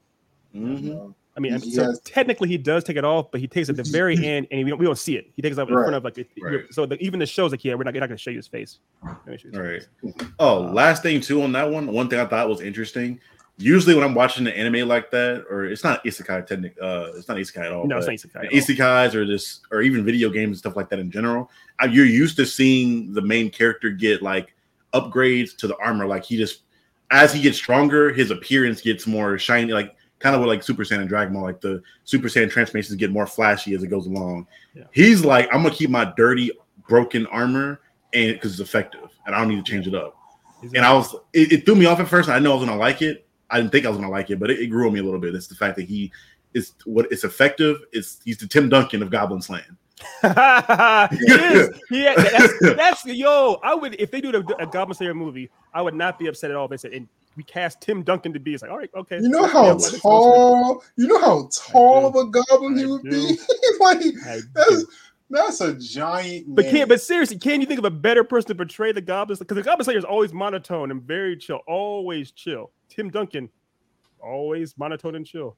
Mhm. Uh, I mean, He so has- technically he does take it off, but he takes it at the very end, and we don't, we don't see it. He takes it up in Right. front of like, Right. so the, even the show's like, yeah, we're not, we're not going to show you his face. Let me show you All his right. face. Oh, Uh, last thing too on that one. One thing I thought was interesting. Usually when I'm watching an anime like that, or it's not isekai technic, uh, it's not isekai at all. No, it's not isekai. isekais or this, or even video games and stuff like that in general. I, you're used to seeing the main character get like upgrades to the armor. Like he just, as he gets stronger, his appearance gets more shiny. Like kind of what like Super Saiyan and Dragon Ball, like the Super Saiyan transformations get more flashy as it goes along. Yeah. He's like, I'm gonna keep my dirty, broken armor, and because it's effective, and I don't need to change it up. He's And I was, it, it threw me off at first. And I know I was gonna like it. I didn't think I was gonna like it, but it, it grew on me a little bit. It's the fact that he is what it's effective. It's he's the Tim Duncan of Goblin Slaying. <laughs> <laughs> he is. He, that's, that's yo. I would if they do the, a Goblin Slayer movie, I would not be upset at all. If they said and we cast Tim Duncan to be. It's like, all right, okay. You know how well, this- tall, you know how tall of a goblin he would do. be. <laughs> like that's that's a giant. But man. can't. But seriously, can you think of a better person to portray the goblins? Because the Goblin Slayer is always monotone and very chill, always chill. Tim Duncan, always monotone and chill.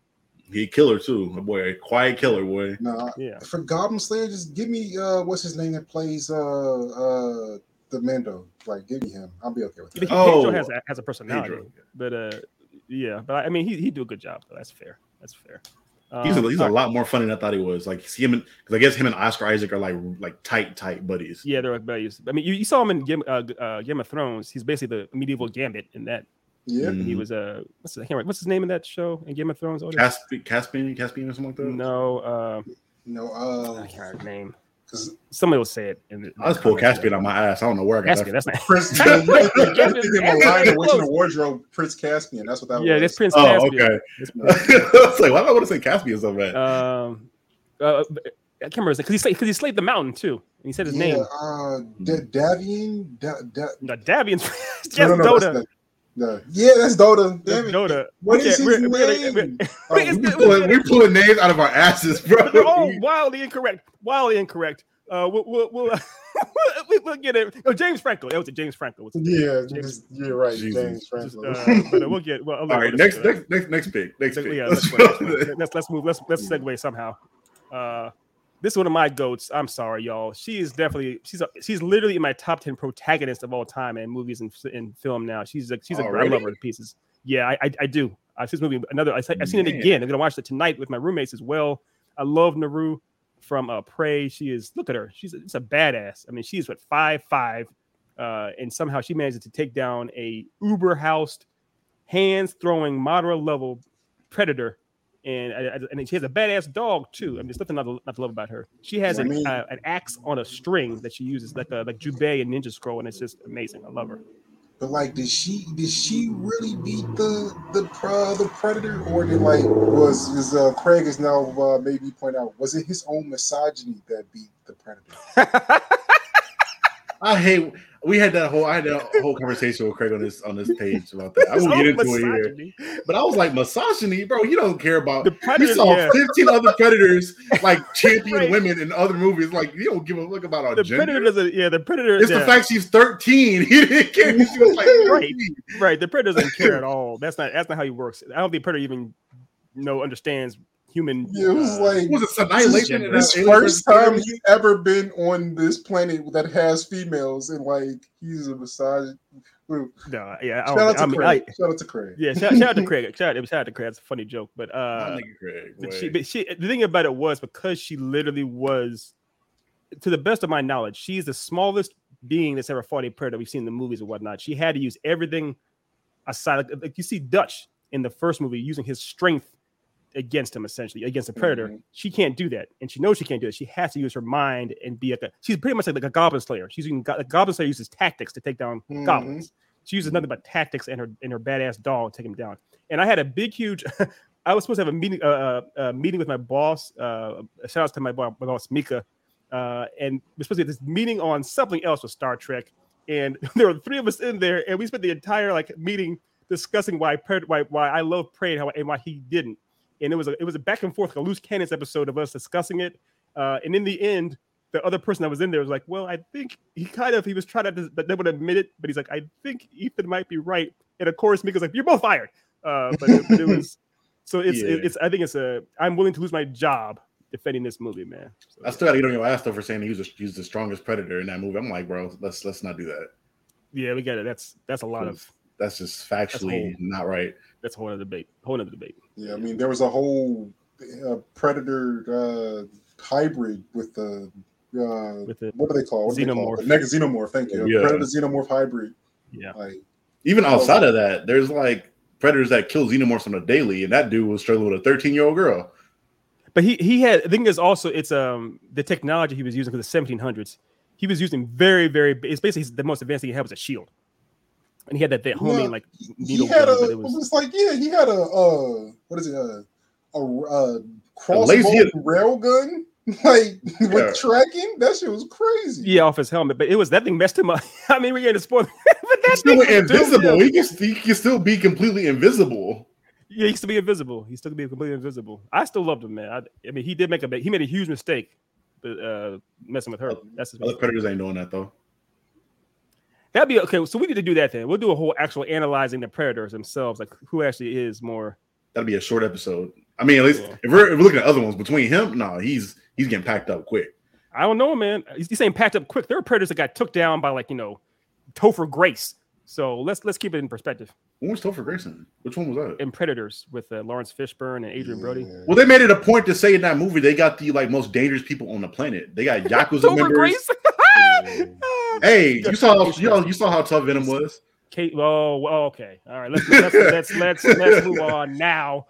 He a killer too, my boy, a quiet killer boy. Nah, Yeah. for Goblin Slayer, just give me uh, what's his name that plays uh uh the Mando. Like, give me him. I'll be okay with He- that. Oh, Pedro has a, has a personality, Pedro. but uh, yeah. But I mean, he he do a good job. Though. That's fair. That's fair. He's a, he's a lot more funny than I thought he was. Like see him because I guess him and Oscar Isaac are like like tight tight buddies. Yeah, they're like buddies. I mean, you, you saw him in Game, uh, uh, Game of Thrones. He's basically the medieval Gambit in that. Yeah, Mhm. He was uh, what's his, I can't remember- what's his name in that show in Game of Thrones? Oh, Caspi- Caspian, Caspian, or something like that. no, uh, no, I uh, can't remember his name. because Somebody will say it. In the, I just pulled Caspian out my ass. I don't know where I got Caspian. that. That's not. Prince. Caspian- I'm thinking Caspian- Malina, Witch in close. the Wardrobe, Prince Caspian. That's what that Yeah, was. that's Prince Oh, Caspian. okay. It's- <laughs> I was like, why do I want to say Caspian so bad? Um, uh, I can't remember his name because he slayed because he slayed the mountain too. And he said his yeah, name. Uh, D- Davian. Da- Da- No, Davian's yes, <laughs> no, no, no, Dota. That's the- the- yeah, that's Dota. That's Damn it. Dota. What Okay, is his we're- we're name? we're- Oh, <laughs> It's we good. pulling, names out of our asses, bro. <laughs> They're all wildly incorrect. Wildly incorrect. Uh, we'll we'll we'll, <laughs> we'll, we'll get it. Oh, James Franco. That was it. James Franco. What's his name? Yeah, James- just, you're right, Jesus. James Just, Franco. uh, but uh, we'll get. Well, let- All right, let's- next, next, next, next pick. Next let's- pick. yeah, Let's let's, let's, let's, let's move. Let's let's segue somehow. Uh, this is one of my goats. I'm sorry, y'all. She is definitely she's a, she's literally in my top ten protagonists of all time in movies and in film. Now she's a, she's a I Already? love her to pieces. Yeah, I I, I do. I see this movie another. I, I've seen it again. I'm gonna watch it tonight with my roommates as well. I love Naru from uh, Prey. She is look at her. She's a, it's a badass. I mean, she's what five five, uh, and somehow she manages to take down a uber housed, hands throwing moderate level predator. And, I- I- and she has a badass dog too. I mean, there's nothing not to, not to love about her. She has I an, mean- uh, an axe on a string that she uses, like a, like Jubei and Ninja Scroll, and it's just amazing. I love her. But like, did she did she really beat the the uh, the predator, or did like was is uh, Craig is now uh, maybe point out was it his own misogyny that beat the predator? <laughs> I hate. We had that whole. I had that whole conversation with Craig on this on this page about that. I won't get into it here, but I was like, misogyny, bro. You don't care about. The predator, you saw yeah. 15 other predators like <laughs> champion Right. women in other movies. Like you don't give a look about our The gender. predator doesn't. Yeah, the predator. it's yeah. the fact she's 13. <laughs> He didn't care. She was like, <laughs> Right. right. The predator doesn't care at all. That's not. That's not how he works. I don't think predator even know understands human. It was uh, like Was it annihilation? in this that first time predator? he's ever been on this planet that has females, and like he's a misogynist. no, yeah. I Shout don't, out to I mean, Craig. I, Shout out to Craig. yeah. Shout, shout out to <laughs> Craig. Shout, shout out to Craig. That's a funny joke, but uh, Craig, but she, but she. The thing about it was because she literally was, to the best of my knowledge, she's the smallest being that's ever fought a predator we've seen in the movies or whatnot. She had to use everything aside. Like, like you see Dutch in the first movie using his strength against him, essentially against the predator. Mhm. She can't do that, and she knows she can't do it. She has to use her mind and be like a. She's pretty much like, like a goblin slayer. She's using like goblin slayer uses tactics to take down Mhm. goblins. She uses nothing but tactics and her and her badass dog to take him down. And I had a big, huge. <laughs> I was supposed to have a meeting, uh, uh, uh, meeting with my boss. Uh, shout out to my boss, my boss Mika, uh, and we're supposed to have this meeting on something else with Star Trek. And <laughs> there were three of us in there, and we spent the entire like meeting discussing why why why I love Prey and, how, and why he didn't. And it was a, it was a back and forth, like a loose cannons episode of us discussing it. Uh, and in the end, the other person that was in there was like, "Well, I think he kind of he was trying to that they would admit it, but he's like, I think Ethan might be right." And of course, Mika's like, "You're both fired." Uh, but, it, but it was So <laughs> it's Yeah. it's I think it's a I'm willing to lose my job defending this movie, man. So, I still got to get on your ass though for saying he was, a, he was the strongest predator in that movie. I'm like, bro, let's let's not do that. yeah, we get it. That's that's a lot of That's just factually whole. not right. that's a whole other debate. Whole other debate. Yeah, I mean, there was a whole uh, predator uh, hybrid with the uh, With the what do they call? What do they call? it? Xenomorph. The next xenomorph. Thank you. Yeah. Predator xenomorph hybrid. yeah. Like, Even outside of that, there's like predators that kill xenomorphs on a daily, and that dude was struggling with a 13 year old girl. But he he had the thing is also it's um the technology he was using for the 1700s. He was using very very it's basically the most advanced thing he had was a shield, and he had that that homing Yeah, like he needle had gun, a. but It it was was like yeah, he had a. Uh, what is it? A a, a crossbow rail gun. <laughs> Like with Yeah. tracking, that shit was crazy. yeah off his helmet. But it was that thing messed him up. <laughs> I mean, we're getting spoiled, <laughs> but that He's still thing was doing invisible. him. He can, he can still be completely invisible. Yeah, he used to be invisible. He still could be completely invisible. I still loved him, man. I, I mean, he did make a he made a huge mistake, but uh, messing with her. That's his Other predators ain't doing that though. That'd be okay. So we need to do that then. We'll do a whole actual analyzing the predators themselves, like who actually is more. That'd be a short episode. I mean, at least Yeah. if, we're, if we're looking at other ones between him, no, he's he's getting packed up quick. I don't know, man. He's, he's saying packed up quick. There are predators that got took down by like you know, Topher Grace. So let's let's keep it in perspective. When was Topher Grayson? Which one was that? In Predators with uh, Laurence Fishburne and Adrien Brody. Well, they made it a point to say in that movie they got the like most dangerous people on the planet. They got <laughs> yakuza Topher members. Grace. <laughs> Hey, you saw you saw, you saw how tough Venom was. Kate. Oh, okay. All right. Let's let's let's let's, let's move on now.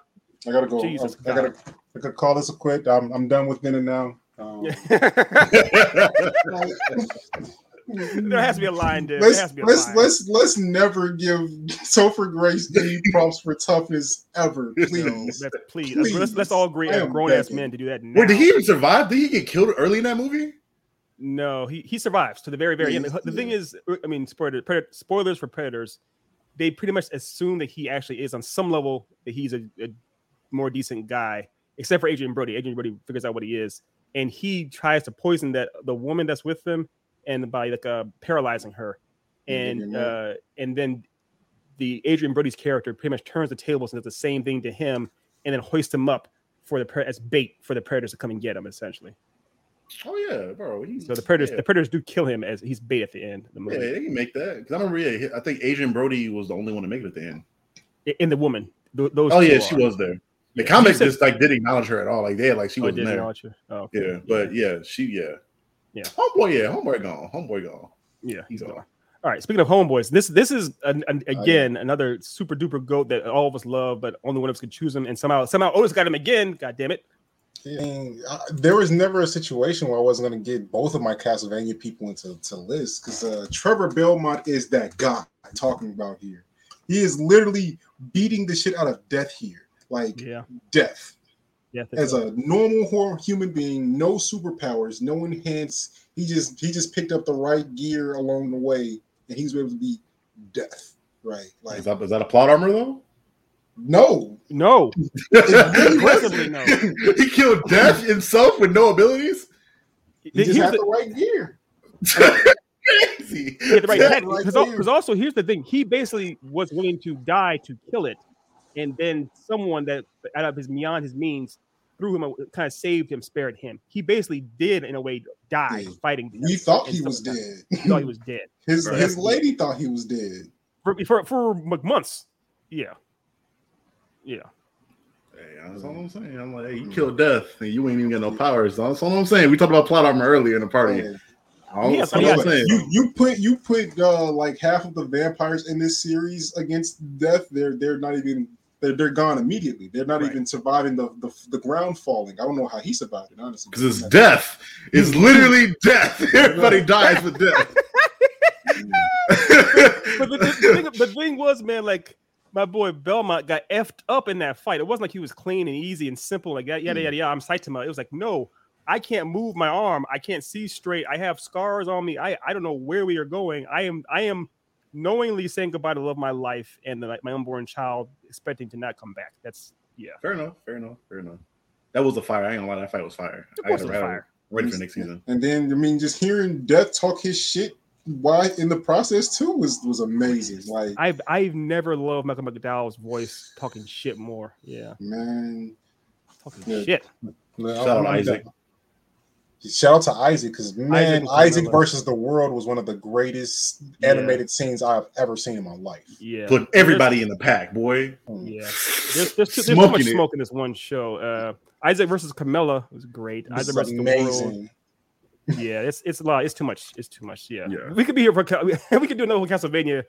I gotta go. Jesus I, I gotta. I could call this a quit. I'm, I'm done with Venom now. Um, <laughs> there has to be a line there. let's there has to be a let's line. let's let's never give Topher Grace any props for toughness ever, <laughs> No, please. that's, please, Please. Let's, let's all agree I as grown ass men to do that now. Wait, did he even survive? Did he get killed early in that movie? No, he he survives to the very very end. The, the thing is, I mean, spoiler, spoilers for predators. They pretty much assume that he actually is on some level that he's a, a more decent guy, except for Adrien Brody. Adrien Brody figures out what he is, and he tries to poison that the woman that's with him, and by like uh, paralyzing her, and uh, and then the Adrien Brody's character pretty much turns the tables and does the same thing to him, and then hoists him up for the as bait for the predators to come and get him, essentially. Oh yeah, bro. He, So the predators, yeah. the predators do kill him as he's bait at the end of the movie. Yeah, they can make that. Because I remember, yeah, I think Adrien Brody was the only one to make it at the end. In the woman, th- those. Oh yeah, are. she was there. The Yeah. comic said- just like didn't acknowledge her at all. Like they had like she Oh, wasn't didn't there. acknowledge her? Oh, okay. Yeah, but yeah, she yeah. Yeah. Homeboy, yeah, homeboy gone. Homeboy gone. yeah, he's So- gone. All right. Speaking of homeboys, this this is an, an, oh, yeah. again another super duper goat that all of us love, but only one of us could choose him, and somehow somehow Otis got him again. God damn it! I mean, I, there was never a situation where I wasn't going to get both of my Castlevania people into to list because uh, Trevor Belmont is that guy I'm talking about here. He is literally beating the shit out of death here, like Yeah, death. yeah. As so. a normal hor- human being, no superpowers, no enhance. He just he just picked up the right gear along the way, and he's able to beat death. Right? Like Is that, is that a plot armor though? No, no, <laughs> aggressively no. <laughs> he killed Death himself with no abilities. he He- just he had the- the right gear. Crazy. <laughs> he had the right head because there. also here's the thing: he basically was willing to die to kill it, and then someone that out of his beyond his means threw him, kind of saved him, spared him. He basically did in a way die Yeah. fighting. We death thought he was like that. dead. He thought he was dead His Right. his lady thought he was dead. for for, for like months. Yeah, yeah. Hey, that's all I'm saying. I'm like, hey, you killed Death, and you ain't even got no powers. That's all I'm saying. We talked about plot armor earlier in the party. And All Yes, all yeah, I'm saying. you you put you put uh, like half of the vampires in this series against death. They're they're not even they're, they're gone immediately. They're not Right. even surviving the, the the ground falling. I don't know how he survived it honestly. Because it's death. It's literally death. <laughs> Everybody dies with death. <laughs> But the, the, the thing, the thing was, man, like my boy Belmont got effed up in that fight. It wasn't like he was clean and easy and simple, like that, yada hmm. yada yada. I'm psyched him out. It was like, no, I can't move my arm. I can't see straight. I have scars on me. I, I don't know where we are going. I am I am knowingly saying goodbye to love my life and the, my unborn child, expecting to not come back. That's yeah. fair enough. Fair enough. Fair enough. That was a fire. I ain't gonna lie. That fight was fire. Of I course, gotta- it's I gotta- fire. Ready for next season. And then I mean, just hearing Death talk his shit why in the process too was was amazing. Like I've I've never loved Michael McDowell's voice talking shit more. Yeah, man, talking Yeah. shit. shout out to Isaac. Shout out to Isaac because man, Isaac Isaac, versus the world was one of the greatest Yeah. animated scenes I've ever seen in my life. Yeah, Put everybody in the pack, boy. Yeah, there's, there's, too, there's too Smoking much it. smoke in this one show. Uh, Isaac versus Camilla was great. This Isaac is versus the world. Yeah, it's it's a lot. It's too much. It's too much. Yeah, Yeah. we could be here for <laughs> we could do another Castlevania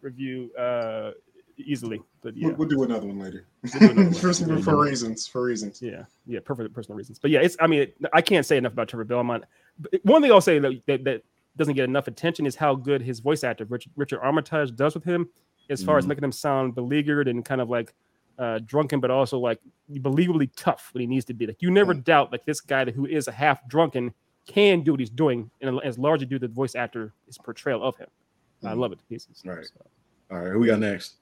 review uh easily. But yeah, We'll, we'll do another one later. We'll <laughs> another one. for, for reasons, for reasons. yeah, yeah, perfect personal reasons. But yeah, it's. I mean, I can't say enough about Trevor Belmont. But one thing I'll say that, that that doesn't get enough attention is how good his voice actor Richard, Richard Armitage does with him, as far as Mhm. making him sound beleaguered and kind of like uh, drunken, but also like believably tough when he needs to be. Like you never doubt like this guy who is a half drunken can do what he's doing, and as largely due to the voice actor his portrayal of him. I Mhm. love it to pieces. Right. So- All right, who we got next?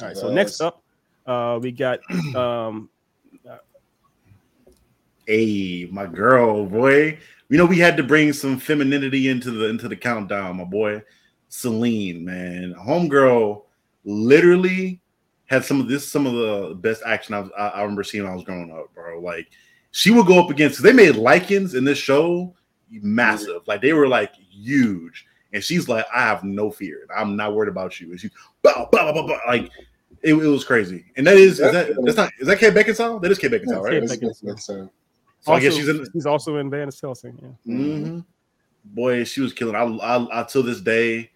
all right. So next up, uh, we got <clears throat> um, Hey, my girl, boy. You know we had to bring some femininity into the into the countdown, my boy. Selene, man, homegirl, literally had some of this, some of the best action I, was, I, I remember seeing when I was growing up, bro. Like she would go up against. They made Lycans in this show massive, like they were like huge, and she's like, I have no fear. I'm not worried about you. And she, bah, bah, bah, bah, bah, like it, it was crazy. And that is, is that that's not is that Kate Beckinsale? That is Kate Beckinsale, right? Kate That's- that's, uh, So I guess also- she's in. he's also in Van Helsing. Yeah. hmm Boy, she was killing. I, I, I till this day,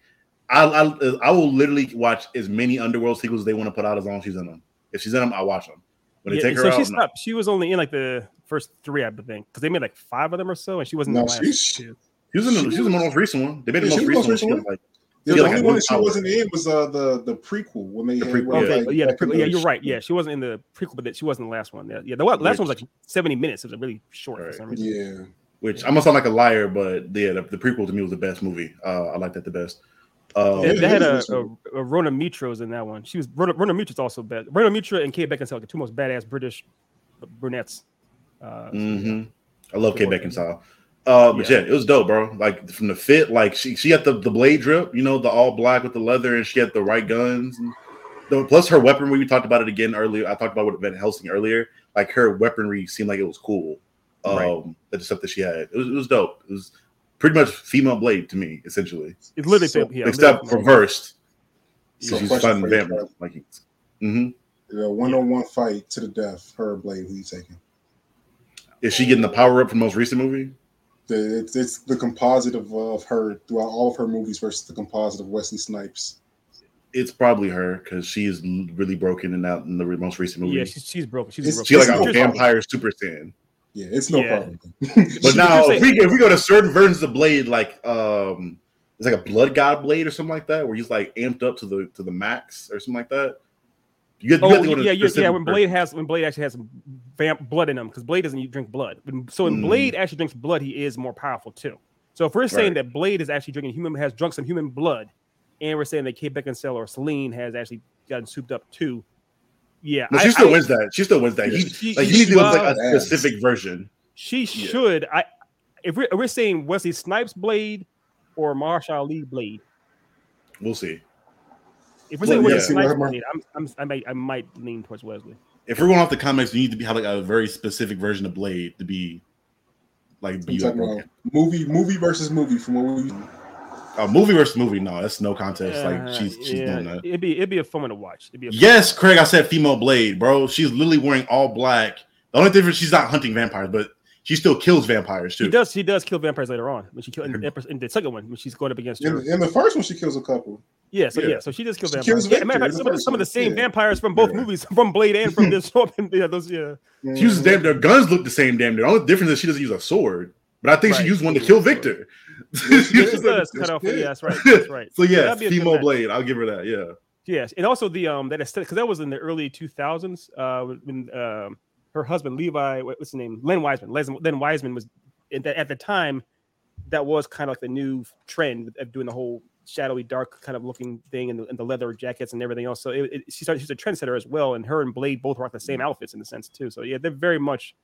I, I, I will literally watch as many Underworld sequels as they want to put out as long as she's in them. If she's in them, I watch them. When they Yeah, take her so out, she no. stopped. She was only in like the first three, I think, because they made like five of them or so, and she wasn't No, in the last she's- two. she was in the, she she was in the most recent one. They made Yeah, the most was the recent most one. She recent was like, The, like only one that she power. wasn't in was uh, the the prequel when they The prequel, went, yeah. Like, yeah, the prequel, yeah, you're right. Yeah, she wasn't in the prequel, but she wasn't the last one. Yeah, yeah the last last one was like 70 minutes. It was really short for some reason. Yeah, which I'm gonna sound like a liar, but yeah, the, the prequel to me was the best movie. Uh, I like that the best. Uh, They, Yeah, they had a, a, a Rhona Mitra's in that one. She was Rhona, Rhona Mitra's also bad. Rhona Mitra and Kate Beckinsale, like the two most badass British brunettes. Uh, so, yeah. hmm I love Kate Beckinsale. Uh, but Yeah. yeah. it was dope, bro. Like from the fit, like she she had the, the blade drip, you know, the all black with the leather, and she had the right guns. And the, plus her weaponry, we talked about it again earlier. I talked about what Van Helsing earlier. Like her weaponry seemed like it was cool. Um, Right. the stuff that she had, it was it was dope. It was pretty much female blade to me, essentially, It's literally So- yeah, except literally- reversed. So she's fighting for you, vampire. Trev. Like, hmm one on one fight to the death. Her blade. Who you taking? Is she getting the power up from the most recent movie? The, it's, it's the composite of, of her throughout all of her movies versus the composite of Wesley Snipes. It's probably her because she is really broken in that in the most recent movie. Yeah, she's, she's broken. She's broken. She like It's a no vampire super saiyan. Yeah, it's no Yeah. problem. <laughs> But now if we if we go to certain versions of Blade, like um it's like a blood god blade or something like that, where he's like amped up to the to the max or something like that. You get, you Oh to go to yeah, yeah, yeah. When. Blade has when Blade actually has some vamp blood in him, because Blade doesn't drink blood. So when Mm. Blade actually drinks blood, he is more powerful too. So if we're saying Right. that Blade is actually drinking human has drunk some human blood, and we're saying that Kate Beckinsale or Selene has actually gotten souped up too, yeah, No, I- she still I- wins that. She still wins that. He, She- like she- you need to with like a specific version. She should. I if we're, if we're saying Wesley Snipes Blade or Mahershala Ali Blade. We'll see. If we're Well, saying yeah. Wesley See what Snipes her- Blade, I'm, I'm, I might I might lean towards Wesley. If we're going off the comics, you need to be have like a very specific version of Blade to be like be like, talking movie, movie versus movie from what we. a movie versus movie. No, that's no contest. Uh, like she's she's yeah, doing that. It'd be it'd be a fun one to watch. It'd be a Yes, Craig, I said female blade, bro. She's literally wearing all black. The only difference she's not hunting vampires, but she still kills vampires She too. does. She does kill vampires later on when she killed in, in the second one when she's going up against In, her. in the first one, she kills a couple. Yeah, so Yeah. yeah, so she does kill She vampires. kills Yeah, matter of Victor fact, some, of the, some of the same yeah. vampires from both Yeah. movies, <laughs> from Blade and from <laughs> this show. Yeah, those yeah. She uses damn their guns look the same damn. The only difference is she doesn't use a sword. But I think she used one to kill Victor. It <laughs> does cut off. Yeah, that's right. That's right. So yeah, That'd be a good female blade. I'll give her that. Yeah. Yes, and also the um that aesthetic because that was in the early two thousands. Uh, when um her husband Levi, what's his name, Len Wiseman. Len, Wiseman was at the, at the time that was kind of like the new trend of doing the whole shadowy, dark kind of looking thing, and the, and the leather jackets and everything else. So it, it, she started. She's a trendsetter as well, and her and Blade both rock the same mm. outfits in the sense too. So yeah, they're very much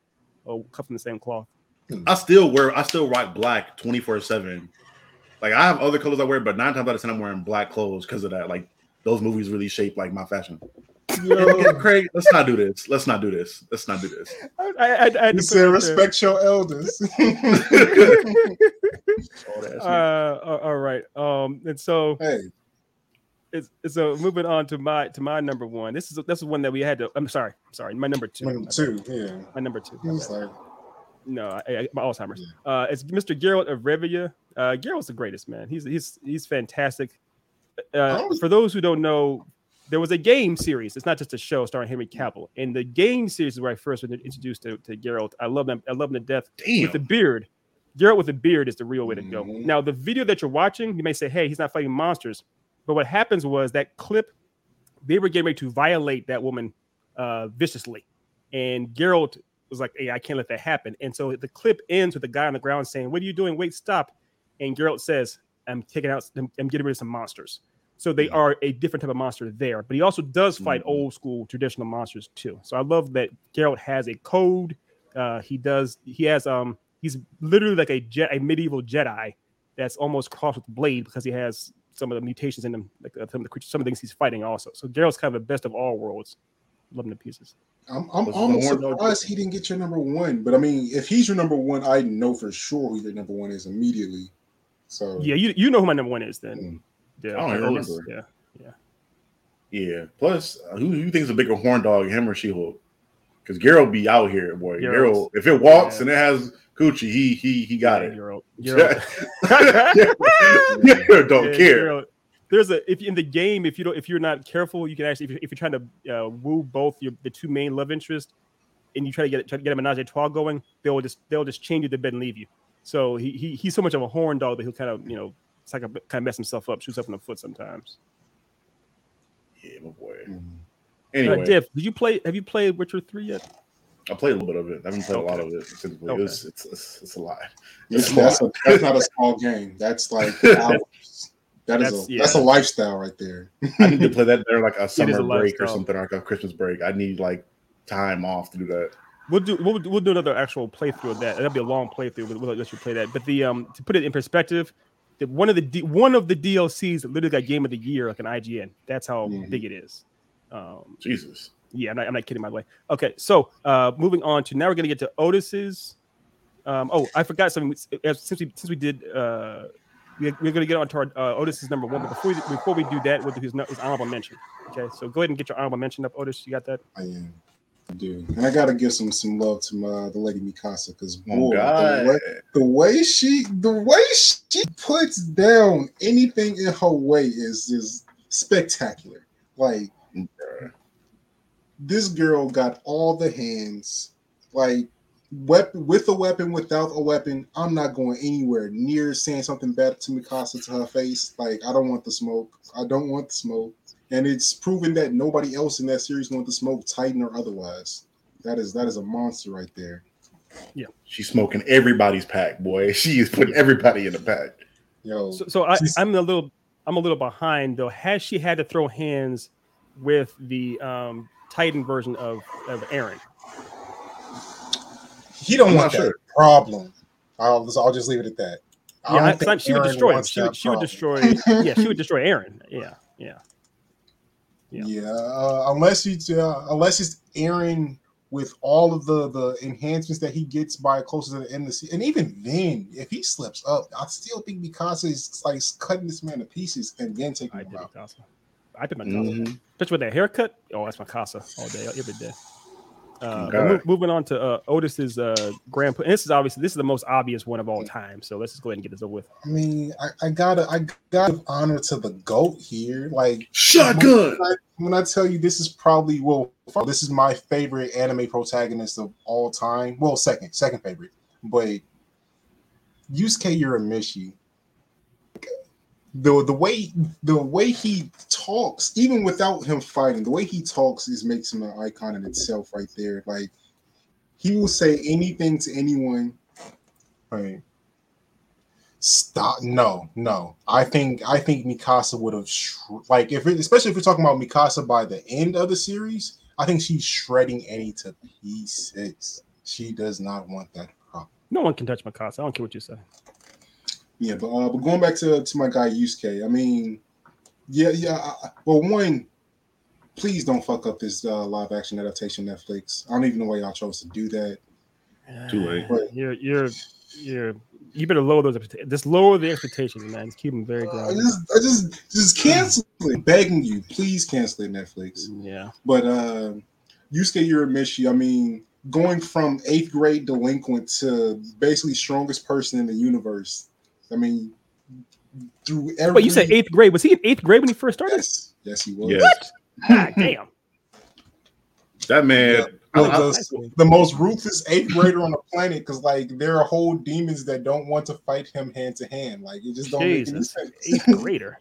oh, cut from the same cloth. I still wear I still rock black 24 7. like I have other colors I wear, but nine times out of ten I'm wearing black clothes because of that. Like those movies really shape like my fashion. Yo, Craig, let's not do this. Let's not do this. Let's not do this. I, I, I, I you to said put it respect your elders. All that there. Uh, all- all right. Um, and so hey, it's, so moving on to my to my number one. This is this is one that we had to. I'm sorry. I'm sorry. My number two. number two, yeah. My number two. He was like, No, I, I, my Alzheimer's. Uh, it's Mr. Geralt of Rivia. Uh, Geralt's the greatest man. He's he's he's fantastic. Uh, for those who don't know, there was a game series. It's not just a show starring Henry Cavill. And the game series is where I first was introduced to, to Geralt. I love him. I love him to death. Damn. With the beard, Geralt with the beard is the real way to go. Mhm. Now, the video that you're watching, you may say, "Hey, he's not fighting monsters," but what happens was that clip. They were getting ready to violate that woman uh, viciously, and Geralt was like, "Hey, I can't let that happen." And so the clip ends with the guy on the ground saying, "What are you doing? Wait, stop!" And Geralt says, "I'm taking out. I'm getting rid of some monsters." So they Mhm. are a different type of monster there, but he also does fight Mhm. old school traditional monsters too. So I love that Geralt has a code. Uh, he does. He has. Um. He's literally like a jet, a medieval Jedi that's almost crossed with Blade because he has some of the mutations in him, like uh, some of the creatures, some of the things he's fighting also. So Geralt's kind of the best of all worlds. Love him to pieces. I'm, I'm almost surprised he didn't get your number one. But I mean, if he's your number one, I know for sure who your number one is immediately. So Yeah, you you know who my number one is then. Yeah, I don't remember. Yeah. Yeah. yeah. Plus, uh, who who you think is a bigger horn dog, him or She-Hulk? Because Geralt be out here, boy. Geralt, if it walks yeah. and it has coochie, he he he got Yeah, it. Geralt. <laughs> don't Yeah, care. There's a if in the game if you don't if you're not careful you can actually if you're, if you're trying to uh, woo both your the two main love interests and you try to get try to get a menage a trois going they'll just they'll just change you to bed and leave you. So he, he he's so much of a horn dog that he'll kind of you know it's like a, kind of mess himself up shoots up in the foot sometimes. Yeah, my boy. mm. Anyway, Uh, Diff, did you play? Have you played Witcher three yet? I played a little bit of it. I haven't played a lot of it specifically. Okay. It's, it's, it's, it's a lot. That's, It's a that's, a, that's not a small game. That's like <laughs> hours. That is That's- a yeah. that's a lifestyle right there. I need to play that during like a summer a break or something, or like a Christmas break. I need like time off to do that. We'll do we'll, we'll do another actual playthrough of that. That'll be a long playthrough. We'll, we'll let you play that. But the um to put it in perspective, the, one of the D, one of the DLCs that literally got Game of the Year like an IGN. That's how Mhm. big it is. Um, Jesus. yeah, I'm not, I'm not kidding. By the way. Okay, so uh, moving on to now we're gonna get to Otis's. Um, oh, I forgot something. Since we since we did, uh, we, we're gonna get on to our uh, Otis's number one. But before we, before we do that, we'll do his, his honorable mention. Okay, so go ahead and get your honorable mention up, Otis. You got that? I am. Do. And I gotta give some some love to my the lady Mikasa because Oh the way, the way she the way she puts down anything in her way is is spectacular. Like this girl got all the hands, like weapon with a weapon, without a weapon. I'm not going anywhere near saying something bad to Mikasa to her face. Like I don't want the smoke. I don't want the smoke. And it's proven that nobody else in that series want to smoke, Titan or otherwise. That is that is a monster right there. Yeah, she's smoking everybody's pack, boy. <laughs> She is putting everybody in the pack. Yo, So, so I, I'm a little, I'm a little behind though. Has she had to throw hands with the um, Titan version of of Eren? he don't I'm want not that sure. problem. I'll, I'll just leave it at that. I Yeah, don't I- think she would destroy him. wants She would, she would destroy. yeah, she would <laughs> destroy Eren. Yeah, yeah. Yeah. Yeah, uh, unless you uh, unless it's Eren with all of the the enhancements that he gets by closer to the end of the season, and even then, if he slips up, I still think Mikasa is like cutting this man to pieces and then taking I him did out. Mikasa. I did Mikasa. Mhm. Especially with that haircut. Oh, that's Mikasa all day, every day. Uh, Okay. mo- moving on to uh, Otis's uh, grand. And this is obviously this is the most obvious one of all time. So let's just go ahead and get this over with. I mean, I, I gotta I gotta give honor to the goat here. Like Shotgun. When I, when I tell you this is probably well, this is my favorite anime protagonist of all time. Well, second, second favorite, but Yusuke Urameshi. The the way the way he talks, even without him fighting, the way he talks is makes him an icon in itself, right there. Like he will say anything to anyone. Right. Stop. No, no. I think I think Mikasa would have sh- like if it, especially if we're talking about Mikasa by the end of the series. I think she's shredding Annie to pieces. She does not want that problem. No one can touch Mikasa. I don't care what you say. Yeah, but uh, but going back to to my guy Yusuke, I mean, yeah, yeah. I, well, one, please don't fuck up this uh, live action adaptation Netflix. I don't even know why y'all chose to do that. Too late. But You're you're you're you better lower those expectations. Just lower the expectations, man. Just keep them very I grounded. just, I just, just cancel it. Begging you, please cancel it, Netflix. Yeah. But uh, Yusuke Urameshi, I mean, going from eighth grade delinquent to basically strongest person in the universe. I mean, through every. But you said eighth grade. Was he in eighth grade when he first started? Yes, yes, he was. Yes. God <laughs> damn. That man. Yeah. I- I- the, the most ruthless eighth grader on the planet because like there are whole demons that don't want to fight him hand to hand. Like it just don't make any Jesus. sense. Eighth grader.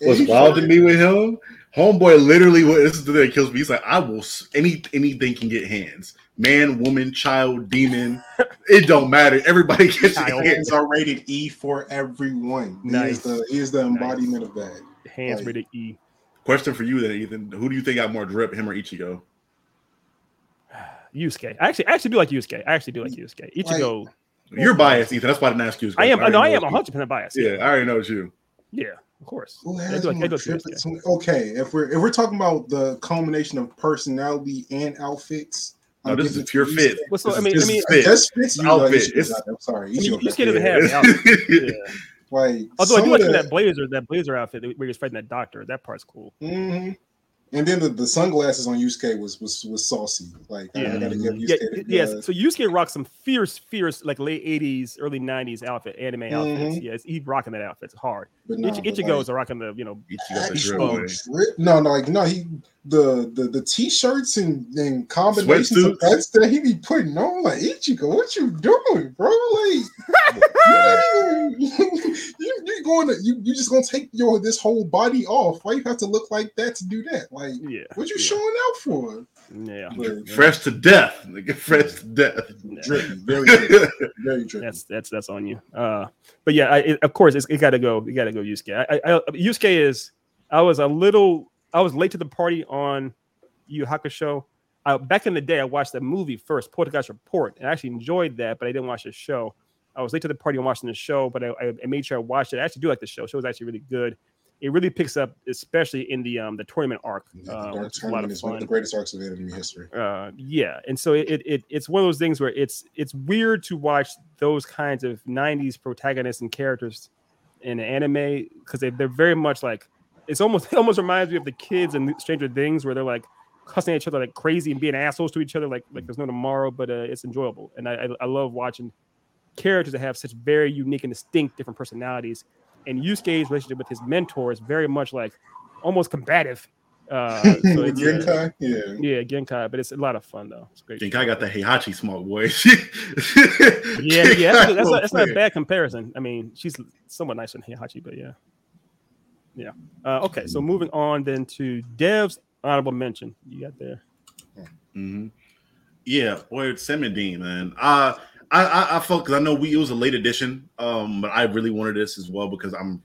What's wild to grader. me with him, homeboy literally what this is the thing that kills me. He's like, I will s- any anything can get hands. Man, woman, child, demon. It don't matter. Everybody gets Child. hands. Hands are rated E for everyone. He is the he is the Nice. embodiment of that. Hands Like- rated E. Question for you then, Ethan. Who do you think got more drip, him or Ichigo? <sighs> Yusuke. I actually I actually do like Yusuke. I actually do like Yusuke. Ichigo. You're biased, Ethan. That's why I didn't ask you. I am. question. No, I am know 100 percent biased. Yeah, I already know it's you. Yeah. Of course. Who has like, more do like drip Okay, if we're if we're talking about the culmination of personality and outfits, No, I'm this is it pure fit. Yusuke. Well, so, I mean, is I mean, fit. That's fits you. Outfit. Like, Ichigo It's- I'm sorry, I mean, Ichigo got Yusuke doesn't that. have the outfit. <laughs> Yeah. Like, Although I do like of that blazer, that blazer outfit where he was fighting that doctor. That part's cool. Mhm. And then the, the sunglasses on Yusuke was was was saucy. Like I- I, Yeah. gotta give Yusuke Yeah, the- yes. So Yusuke rocks some fierce, fierce, like late '80s, early '90s outfit, anime outfits. Mhm. Yes, he's rocking that outfit. It's hard. but no, Ich- but Ichigo's like, are rocking the, you know, Ichigo got the drip, actual man. drip- No, no, like no, he the the the t-shirts and, and combinations of Sweatsuits. that's that he be putting on. Like Ichigo, what you doing, bro? Like <laughs> <laughs> you, <laughs> you you going to you you just gonna take your this whole body off? Why you have to look like that to do that? Like yeah, what you yeah. showing out for? yeah. But, Fresh to death. Nigga, fresh to death. drippy, very <laughs> drippy, very drippy. That's that's that's on you. Uh, but yeah, I, it, of course, it's, it got to go. You got to go, Yusuke. I, I, I, Yusuke is. I was a little. I was late to the party on Yu Hakusho. I, back in the day, I watched the movie first, Poltergeist Report, and I actually enjoyed that, but I didn't watch the show. I was late to the party on watching the show, but I, I, made sure I watched it. I actually do like the show. The show was actually really good. It really picks up, especially in the um the tournament arc. The Uh, Dark which is a lot of is one of the fun greatest arcs of anime history. uh yeah and so it, it it's one of those things where it's it's weird to watch those kinds of 90s protagonists and characters in anime because they, they're very much like it's almost <laughs> it almost reminds me of the kids and stranger things where they're like cussing at each other like crazy and being assholes to each other like like there's no tomorrow but uh, it's enjoyable and I, I i love watching characters that have such very unique and distinct different personalities and Yusuke's relationship with his mentor is very much like almost combative uh <laughs> so it's, uh, Genkai, yeah. yeah, Genkai, but it's a lot of fun though. It's great. Think I got the Heihachi smoke, boy. <laughs> Yeah, yeah, that's, that's, not, that's not a bad comparison. I mean, she's somewhat nicer than Heihachi, but yeah, yeah. Uh, okay, so moving on then to Dev's honorable mention. You got there. hmm Yeah, boy, it's Dean, man. Uh, I I, I felt because I know we it was a late edition, um, but I really wanted this as well because I'm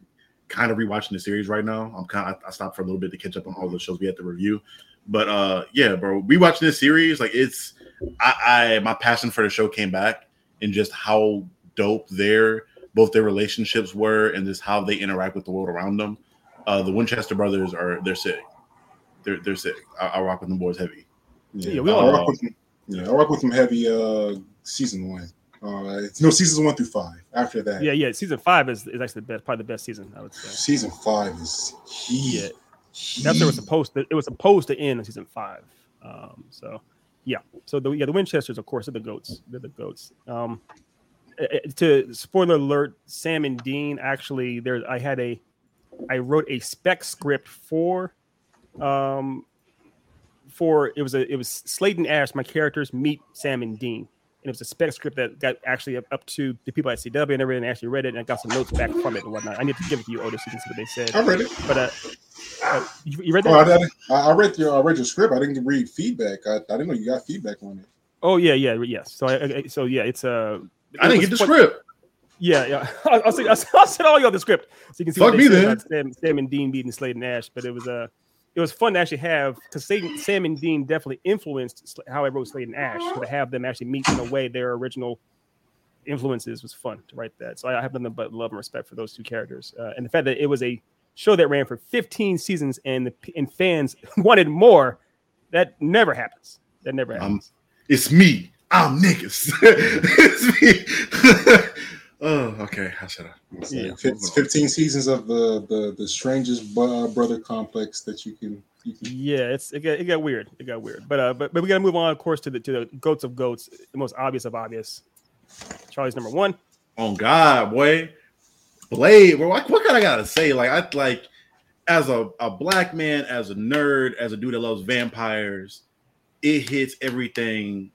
kind of rewatching the series right now. I'm kind of I stopped for a little bit to catch up on all the shows we had to review, but uh, yeah, bro, rewatching this series like it's I, I my passion for the show came back and just how dope their both their relationships were and just how they interact with the world around them. Uh, the Winchester brothers are they're sick. They're they're sick. I, I rock with them boys heavy. Yeah, we I all rock know. with them. Yeah, I rock with them heavy. Uh, season one. Uh, it's- no, seasons one through five. After that, Yeah, yeah. Season five is, is actually the best, probably the best season. I would say. season five is heat. Yeah, that's it was supposed to. It was supposed to end in season five. Um, so yeah. So the yeah the Winchesters, of course, are the goats. They're the goats. Um, to spoiler alert, Sam and Dean actually there. I had a, I wrote a spec script for, um, for it was a it was Slayton and Ash. My characters meet Sam and Dean. And it was a spec script that got actually up, up to the people at CW and everything. Actually read it and I got some notes back from it and whatnot. I need to give it to you, Otis, so you can see what they said. I read it. But uh, uh you, you read Oh, that? I, I I read your I read your script. I didn't read feedback. I, I didn't know you got feedback on it. Oh yeah, yeah, yes. So I, I so yeah, it's uh, I didn't get the fun- script. Yeah, yeah. I'll, I'll, I'll, I'll send all y'all the script so you can see Fuck what me then. Sam, Sam and Dean beating Slade and Ash. But it was uh, it was fun to actually have because Sam and Dean definitely influenced how I wrote Slade and Ash. So to have them actually meet in a way their original influences was fun to write that. So I have nothing but love and respect for those two characters, uh, and the fact that it was a show that ran for 15 seasons and the and fans <laughs> wanted more. That never happens. That never Um, happens. It's me. I'm niggas. <laughs> it's me. <laughs> oh, okay. How should I? It's Yeah. 15 seasons of the the, the strangest brother complex that you can. You can Yeah, it's it got, it got weird. It got weird. But uh, but but we gotta move on, of course, to the to the goats of goats, the most obvious of obvious. Charlie's number one. Oh God, boy, Blade. Bro, what, what kind I gotta say? Like, I like as a, a black man, as a nerd, as a dude that loves vampires, it hits everything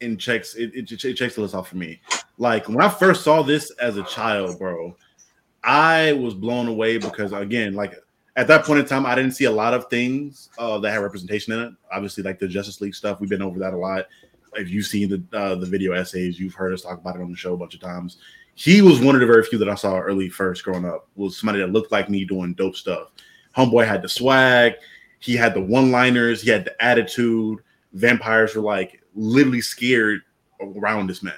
and checks it, it, it checks the list off for me. Like when I first saw this as a child, bro, I was blown away because again, like at that point in time, I didn't see a lot of things uh, that had representation in it. Obviously, like the Justice League stuff, we've been over that a lot. If you've seen the uh, the video essays, you've heard us talk about it on the show a bunch of times. He was one of the very few that I saw early first growing up. Was somebody that looked like me doing dope stuff. Homeboy had the swag, he had the one liners, he had the attitude. Vampires were like literally scared around this man.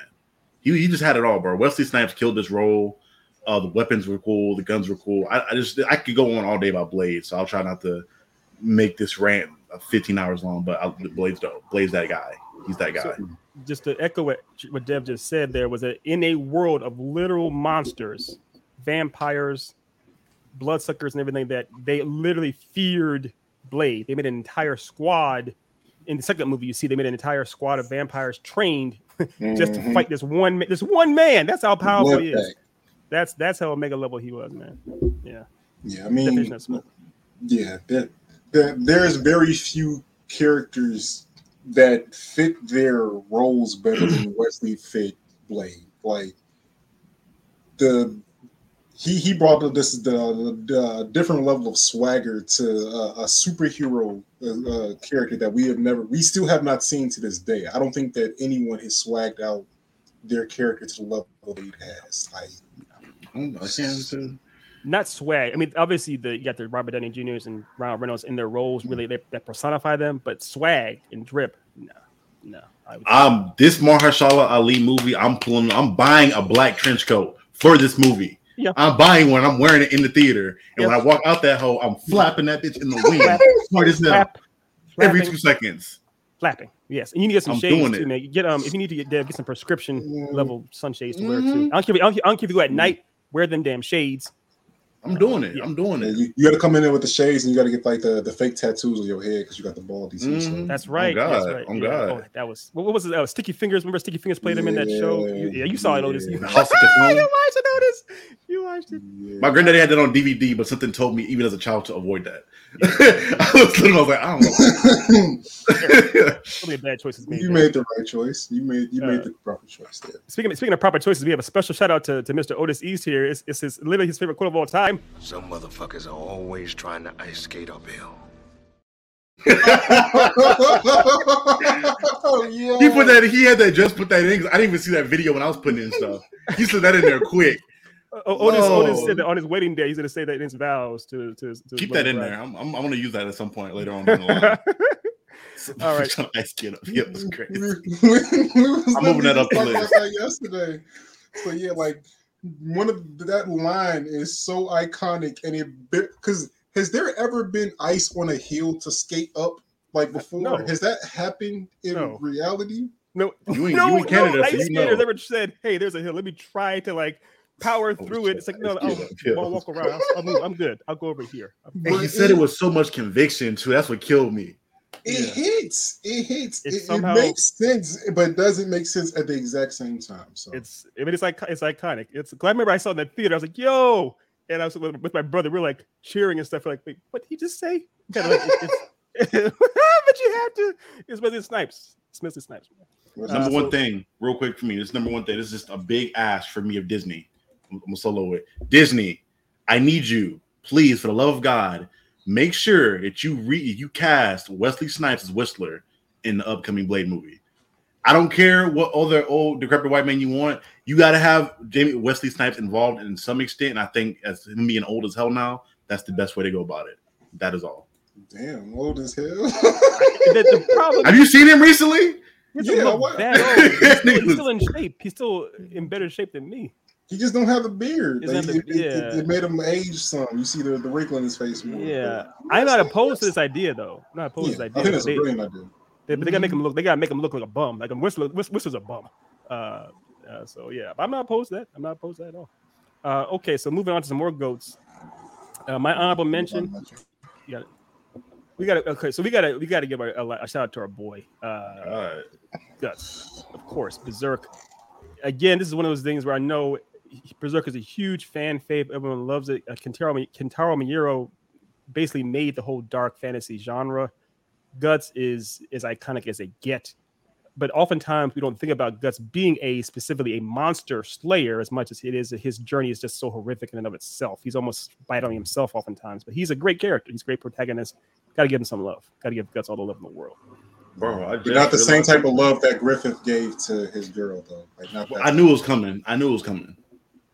He, he just had it all, bro. Wesley Snipes killed this role. Uh, the weapons were cool, the guns were cool. I, I just I could go on all day about Blade, so I'll try not to make this rant uh, 15 hours long. But I, Blade's. Blade's that guy. He's that guy. So- Just to echo what what Dev just said, there was that in a world of literal monsters, vampires, bloodsuckers, and everything that they literally feared Blade. They made an entire squad. In the second movie, you see they made an entire squad of vampires trained <laughs> just to Mhm. fight this one this one man. That's how powerful Blood he is. That's that's how omega level he was, man. Yeah. Yeah, I mean, Definition of smoke. yeah, that, that there's very few characters that fit their roles better than <clears throat> Wesley fit Blade. Like the he he brought up this the, the different level of swagger to uh, a superhero uh, uh, character that we have never we still have not seen to this day. I don't think that anyone has swagged out their character to the level Blade has. Like I can't. Not swag. I mean, obviously the you got the Robert Downey Jr.'s and Ryan Reynolds in their roles really they, that personify them, but swag and drip, no, no. I would, Um, this Mahershala Ali movie, I'm pulling. I'm buying a black trench coat for this movie. Yeah. I'm buying one. I'm wearing it in the theater, and Yep. when I walk out that hole, I'm flapping that bitch in the wind, smart as hell, every two seconds. flapping. Yes, and you need to get some I'm shades too, man. Get um if you need to get Dev, get some prescription Mm. level sunshades to wear too. I don't care. If, I don't I don't care if you go at night. Wear them damn shades. I'm doing it. Yeah. I'm doing it. you, you got to come in there with the shades, and you got to get like the, the fake tattoos on your head because you got the baldies. and stuff. Mhm. That's right. God, That's right. oh yeah. God. Oh, that was what, what was it? Uh, Sticky Fingaz. Remember Sticky Fingaz played him in that show? You, yeah, you saw it, Otis. You, Yeah. House of you watched it, Otis. You watched it. Yeah. My granddaddy had that on DVD, but something told me, even as a child, to avoid that. <laughs> I was little. I was like, I don't know. So many bad choices made. you there. made the right choice. You made you Uh, made the proper choice there. Speaking of, speaking of proper choices, we have a special shout out to, to Mr. Otis East here. It's, it's his literally his favorite quote of all time. Some motherfuckers are always trying to ice skate uphill. oh <laughs> yeah. He put that. He had that. Just put that in. 'cause I didn't even see that video when I was putting in stuff. He said that in there quick. O- Otis, Otis said that on his wedding day, he's going to say that in his vows to to, his- to his Keep that in bride. there. I'm, I'm, I'm gonna use that at some point later on. down the line. <laughs> All right. Trying to ice skate up. Yeah, it was crazy. <laughs> I'm moving that up the talking list. about that yesterday. So yeah, like one of that line is so iconic, and it because has there ever been ice on a hill to skate up like before? No. Has that happened in No. reality? No, You ain't- no, you in Canada, no so ice you skaters ever said, "Hey, there's a hill. Let me try to like power Oh, through it." It's like, no, I'll, oh, <laughs> I'll walk around. I'll, I'll move. I'm good. I'll go over here. And he said it with so much conviction too. That's what killed me. It Yeah. hits. It hits. It, it somehow- makes sense, but it doesn't make sense at the exact same time. So It's, I mean, it's like it's iconic. It's. 'cause I remember I saw it in the theater. I was like, "Yo!" And I was with, with my brother. We are like cheering and stuff. We're like, "Wait, what did he just say?" Kind of like, it- it's, <laughs> but you have to. It's Wesley Snipes. It's Wesley Snipes. What's Number that? one thing, real quick for me. This number one thing. This is just a big ask for me of Disney. I'm, I'm gonna solo it. Disney, I need you, please, for the love of God, make sure that you re you cast Wesley Snipes as Whistler in the upcoming Blade movie. I don't care what other old decrepit white man you want. You got to have Jamie Wesley Snipes involved in some extent. And I think as him being old as hell now, that's the best way to go about it. That is all. Damn, old as hell. <laughs> The, the problem. Have you seen him recently? He Yeah, look what? that <laughs> old. He's still, he's still in <laughs> shape. He's still in better shape than me. He just don't have the beard. Like, it, the- it- it- yeah. it made him age some. You see the, the wrinkle in his face more. Yeah, I'm not opposed to this idea though. I'm not opposed Yeah, to I this think idea. that's a They, brilliant idea. they, but they gotta make him look. They gotta make him look like a bum. Like a Whistler. Whist- Whistler's a bum. Uh, uh, so yeah, I'm not opposed to that. I'm not opposed to that at all. Uh, okay, so moving on to some more goats. Uh, my honorable mention. Yeah, We got to okay. So we got to we got to give a, a, a shout out to our boy. Uh. Guts, of course, Berserk. Again, this is one of those things where I know Berserk is a huge fan fave. Everyone loves it. Uh, Kentaro, Mi- Kentaro Miura basically made the whole dark fantasy genre. Guts is as iconic as they get, but oftentimes we don't think about Guts being a specifically a monster slayer as much as it is. His journey is just so horrific in and of itself. He's almost biting himself oftentimes, but he's a great character. He's a great protagonist. Got to give him some love. Got to give Guts all the love in the world. Bro, I But just not the same type of love that Griffith gave to his girl, though. Like not that. I knew it was coming. I knew it was coming.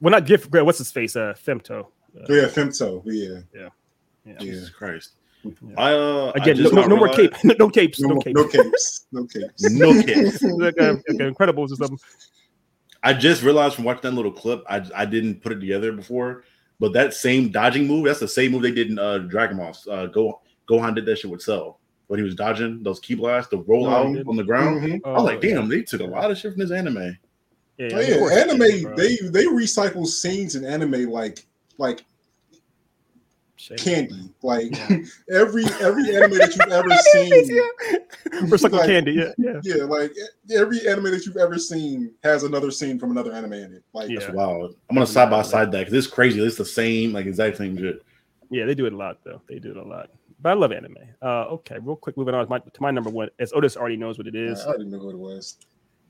Well, not Gift. What's his face? Uh, Femto. Uh, Yeah, Femto. Yeah. yeah. Yeah. Jesus Christ. Yeah. I uh I Again, no, no, no more cape. No, <laughs> no capes. No, No, no, capes. no capes. No capes. No capes. <laughs> like, uh, like Incredibles or something. I just realized from watching that little clip, I I didn't put it together before, but that same dodging move, that's the same move they did in uh Dragon Ball. Uh Go Gohan did that shit with Cell when he was dodging those ki blasts, the roll Oh, out on the ground. Mhm. I was like, Oh, yeah. damn, they took a lot of shit from this anime. Yeah, Oh, yeah, course anime. bro. they they recycle scenes in anime like like Shame. candy. Like <laughs> every every <laughs> anime that you've ever seen. <laughs> Recycle Like- candy. Yeah, yeah. Yeah, like every anime that you've ever seen has another scene from another anime in it. Like Yeah. That's wild. I'm gonna side by side that because it's crazy. It's the same, like exact same shit. Yeah, they do it a lot though. They do it a lot. But I love anime. Uh, okay, real quick, moving on to my, to my number one. As Otis already knows what it I is. already knew who it was.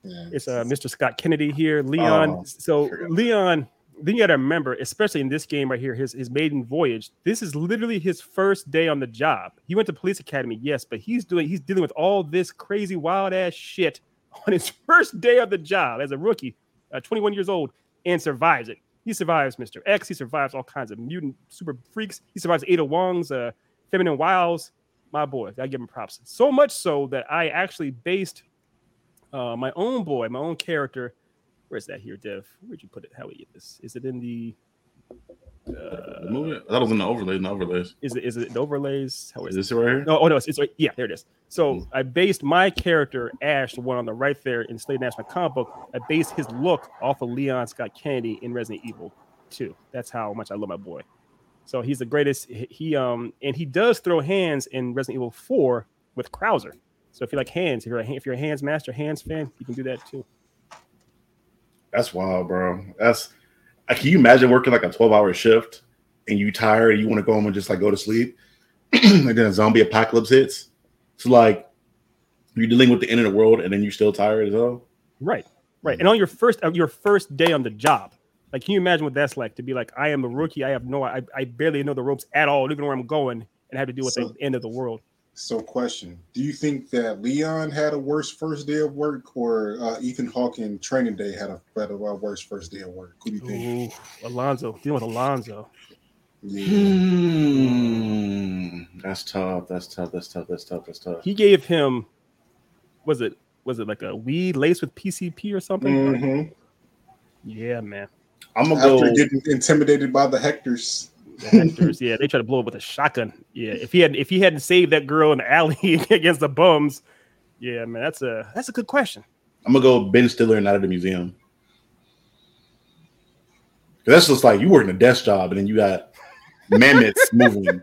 Yeah. It's uh, Mr. Scott Kennedy here. Leon. Oh, so sure. Leon, then you got to remember, especially in this game right here, his his maiden voyage. This is literally his first day on the job. He went to police academy, yes, but he's doing he's dealing with all this crazy wild ass shit <laughs> on his first day of the job as a rookie, uh, 21 years old, and survives it. He survives Mr. X. He survives all kinds of mutant super freaks. He survives Ada Wong's uh, feminine wiles. My boy, I give him props. So much so that I actually based uh, my own boy, my own character. Where's that here, Dev? Where'd you put it? How we get this? Is it in the? uh, The movie? That was in the overlays. In the overlays. Is it is it in the overlays? How Is is this it right here? No, oh no, it's, it's right. Yeah, there it is. So Mm. I based my character Ash, the one on the right there in Slade National comic book. I based his look off of Leon Scott Kennedy in Resident Evil 2. That's how much I love my boy. So he's the greatest. He, he, um and he does throw hands in Resident Evil 4 with Krauser. So if you like hands, if you're a, if you're a hands master, hands fan, you can do that too. That's wild, bro. That's. Can you imagine working like a 12 hour shift and you tired and you want to go home and just like go to sleep, <clears throat> and then a zombie apocalypse hits? So like you're dealing with the end of the world and then you're still tired as well. Right, right. And on your first uh, your first day on the job, like, can you imagine what that's like to be like, I am a rookie, I have no, I, I barely know the ropes at all, even where I'm going, and have to deal with So- the end of the world. So, question: Do you think that Leon had a worse first day of work, or uh, Ethan Hawke in Training Day had a better, uh, worse first day of work? Who do you think? Ooh, Alonzo, dealing with Alonzo. Yeah. Hmm. That's tough. That's tough. That's tough. That's tough. That's tough. He gave him, was it was it like a weed laced with PCP or something? Mhm. Yeah, man. I'm gonna After go. getting intimidated by the Hectors. The Hectors, yeah, they tried to blow up with a shotgun. Yeah, if he had if he hadn't saved that girl in the alley <laughs> against the bums, yeah, man, that's a that's a good question. I'm gonna go Ben Stiller and out of the museum. That's just like you working a desk job and then you got mammoths <laughs> moving.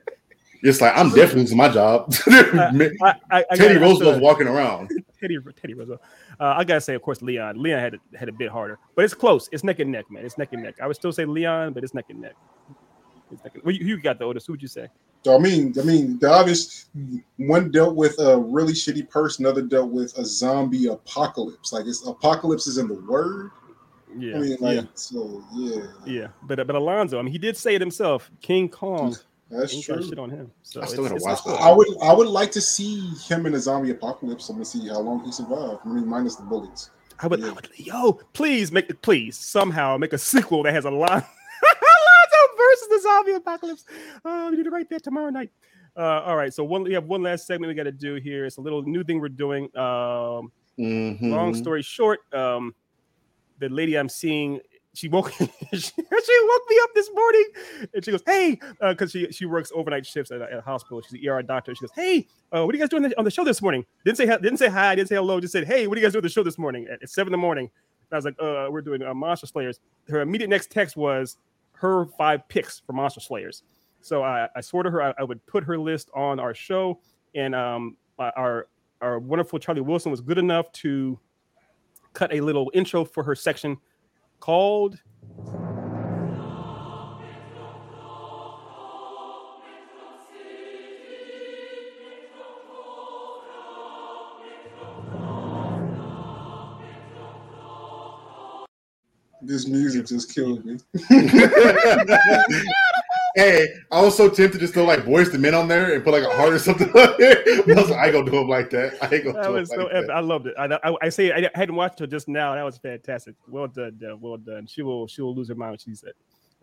It's like I'm definitely losing my job. <laughs> I, I, I Teddy gotta- Roosevelt's walking around. Teddy Teddy Roosevelt. Uh, I gotta say, of course, Leon. Leon had it, had a bit harder, but it's close. It's neck and neck, man. It's neck and neck. I would still say Leon, but it's neck and neck. It's neck well, you, you got the oldest. Who would you say? So I mean, I mean, the obvious one dealt with a really shitty person, another dealt with a zombie apocalypse. Like it's apocalypse is in the word. Yeah, I mean, like yeah, so, yeah, yeah. But uh, but Alonzo, I mean, he did say it himself. King Kong <laughs> that's ain't got true. shit on him. So I still it's- gotta it's watch that. I would, I would like to see him in a zombie apocalypse. I'm gonna see how long he survived. I mean, minus the bullets. I would, I would, yo, please make, please somehow make a sequel that has a lot. Versus the zombie apocalypse. Oh, we need to write that tomorrow night. Uh, all right, so one, we have one last segment we got to do here. It's a little new thing we're doing. Um, Mhm. long story short, um, the lady I'm seeing, she woke <laughs> she, she woke me up this morning, and she goes, "Hey," because she she works overnight shifts at a, at a hospital. She's an ER doctor. She goes, "Hey, uh, what are you guys doing on the show this morning?" Didn't say hi- didn't say hi, didn't say hello. Just said, "Hey, what are you guys doing on the show this morning?" At, at seven in the morning. And I was like, "Uh, we're doing uh, Monster Slayers." Her immediate next text was her five picks for Monster Slayers. So I, I swore to her I, I would put her list on our show, and um, our our wonderful Charlie Wilson was good enough to cut a little intro for her section called This music just killed me. <laughs> hey, I was so tempted to just throw like voice the men on there and put like a heart or something on there. <laughs> I was like, I ain't gonna do them like that. I ain't gonna that do was so like epic. that. I loved it. I, I, I say I hadn't watched her just now. That was fantastic. Well done, Dev. Well done. She will she will lose her mind when she said.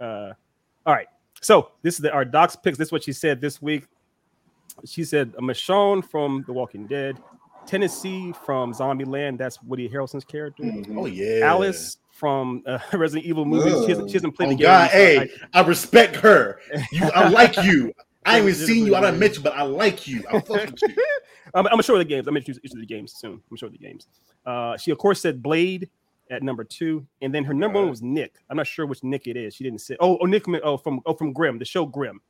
Uh, all right. So this is the, our docs picks. This is what she said this week. She said Michonne from The Walking Dead, Tennessee from Zombieland. That's Woody Harrelson's character. Mhm. Oh yeah, Alice from uh, <laughs> Resident Evil movies. She hasn't, she hasn't played Oh the game. God, so hey, I- I respect her. You, I <laughs> like you. I ain't even seen you. I don't met you, but I like you. I fuck with you. <laughs> I'm, I'm gonna show her the games. I'm gonna introduce each of the games soon. I'm gonna show her the games. Uh, she of course said Blade at number two, and then her number one was Nick. I'm not sure which Nick it is. She didn't say. Oh, oh, Nick. Oh, from oh from Grimm, the show Grimm.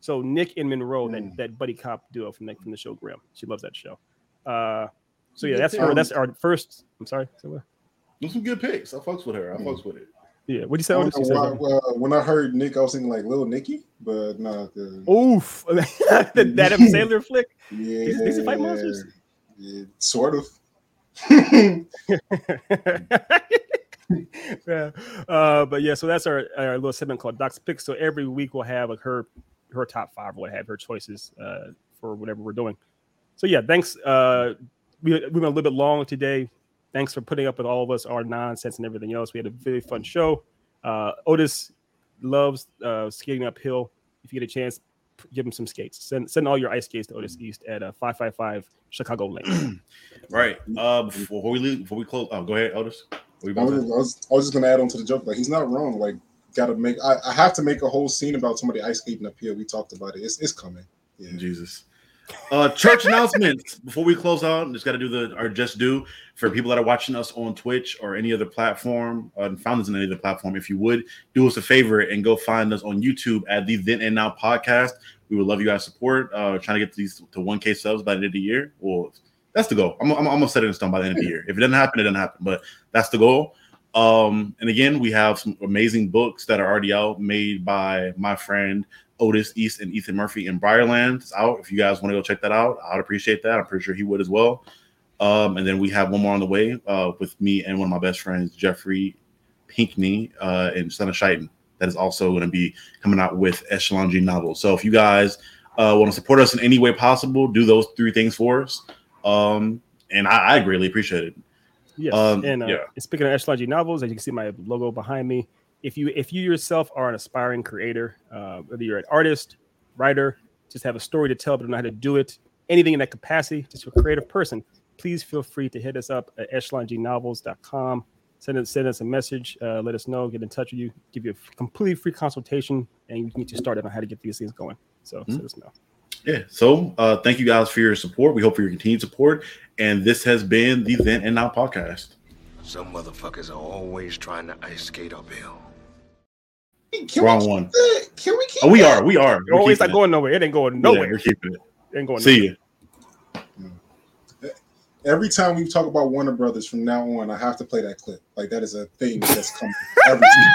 So Nick and Monroe, Hmm. that that buddy cop duo from the, from the show Grimm. She loves that show. Uh, so yeah, that's her. That's our first. I'm sorry. So what? Those some good picks. I fucks with her. I fucks with it. Yeah. What would you say? I Otis? don't You know said why- uh, when I heard Nick, I was thinking like Little Nicky, but nah. The, Oof, <laughs> that Adam Sandler flick. yeah, These- these fight monsters? Yeah, sort of. <laughs> yeah. Uh, but yeah, so that's our, our little segment called Doc's Picks. So every week we'll have like her her top five, what have her choices uh, for whatever we're doing. So yeah, thanks. Uh, we we went a little bit long today. Thanks for putting up with all of us, our nonsense and everything else. We had a very fun show. Uh, Otis loves uh, skating uphill. If you get a chance, give him some skates. Send send all your ice skates to Otis East at uh, five five five Chicago Lane. <clears throat> Right. Uh, before we leave, before we close, oh, go ahead, Otis. I was, I was, I was just gonna add on to the joke. Like he's not wrong. Like gotta make. I, I have to make a whole scene about somebody ice skating up here. We talked about it. It's it's coming. Yeah. Jesus. Uh, church announcements. Before we close out, just got to do the our just do for people that are watching us on Twitch or any other platform, uh, and found us in any other platform. If you would do us a favor and go find us on YouTube at the Then and Now podcast. We would love you guys' support. Uh, trying to get these to 1K subs by the end of the year. Well, that's the goal. I'm, I'm, I'm gonna set it in stone by the end of the year. If it doesn't happen, it doesn't happen. But that's the goal. Um, and again, we have some amazing books that are already out, made by my friend Otis East and Ethan Murphy in Briarland. It's out. If you guys want to go check that out, I'd appreciate that. I'm pretty sure he would as well. Um, and then we have one more on the way uh, with me and one of my best friends, Jeffrey Pinkney uh, and Son of Shitan. That is also going to be coming out with Echelon G novels. So if you guys uh, want to support us in any way possible, do those three things for us. Um, and I, I greatly appreciate it. Yes, Um, and uh, yeah. speaking of Echelon G novels, as you can see my logo behind me, if you if you yourself are an aspiring creator, uh, whether you're an artist, writer, just have a story to tell but don't know how to do it, anything in that capacity, just a creative person, please feel free to hit us up at echelongnovels.com. Send us send us a message, uh, let us know, get in touch with you, give you a complete free consultation, and we can get you started on how to get these things going. So Mhm. let us know. Yeah. So uh, thank you guys for your support. We hope for your continued support. And this has been the Then and Now podcast. Some motherfuckers are always trying to ice skate uphill. Can Wrong we one. that? Can we keep Oh, we that? are. We are. We're Oh, it's keeping not going nowhere. It ain't going nowhere. Yeah, we're keeping it. it ain't going See nowhere. you. Every time we talk about Warner Brothers from now on, I have to play that clip. Like that is a thing that's coming every time. <laughs>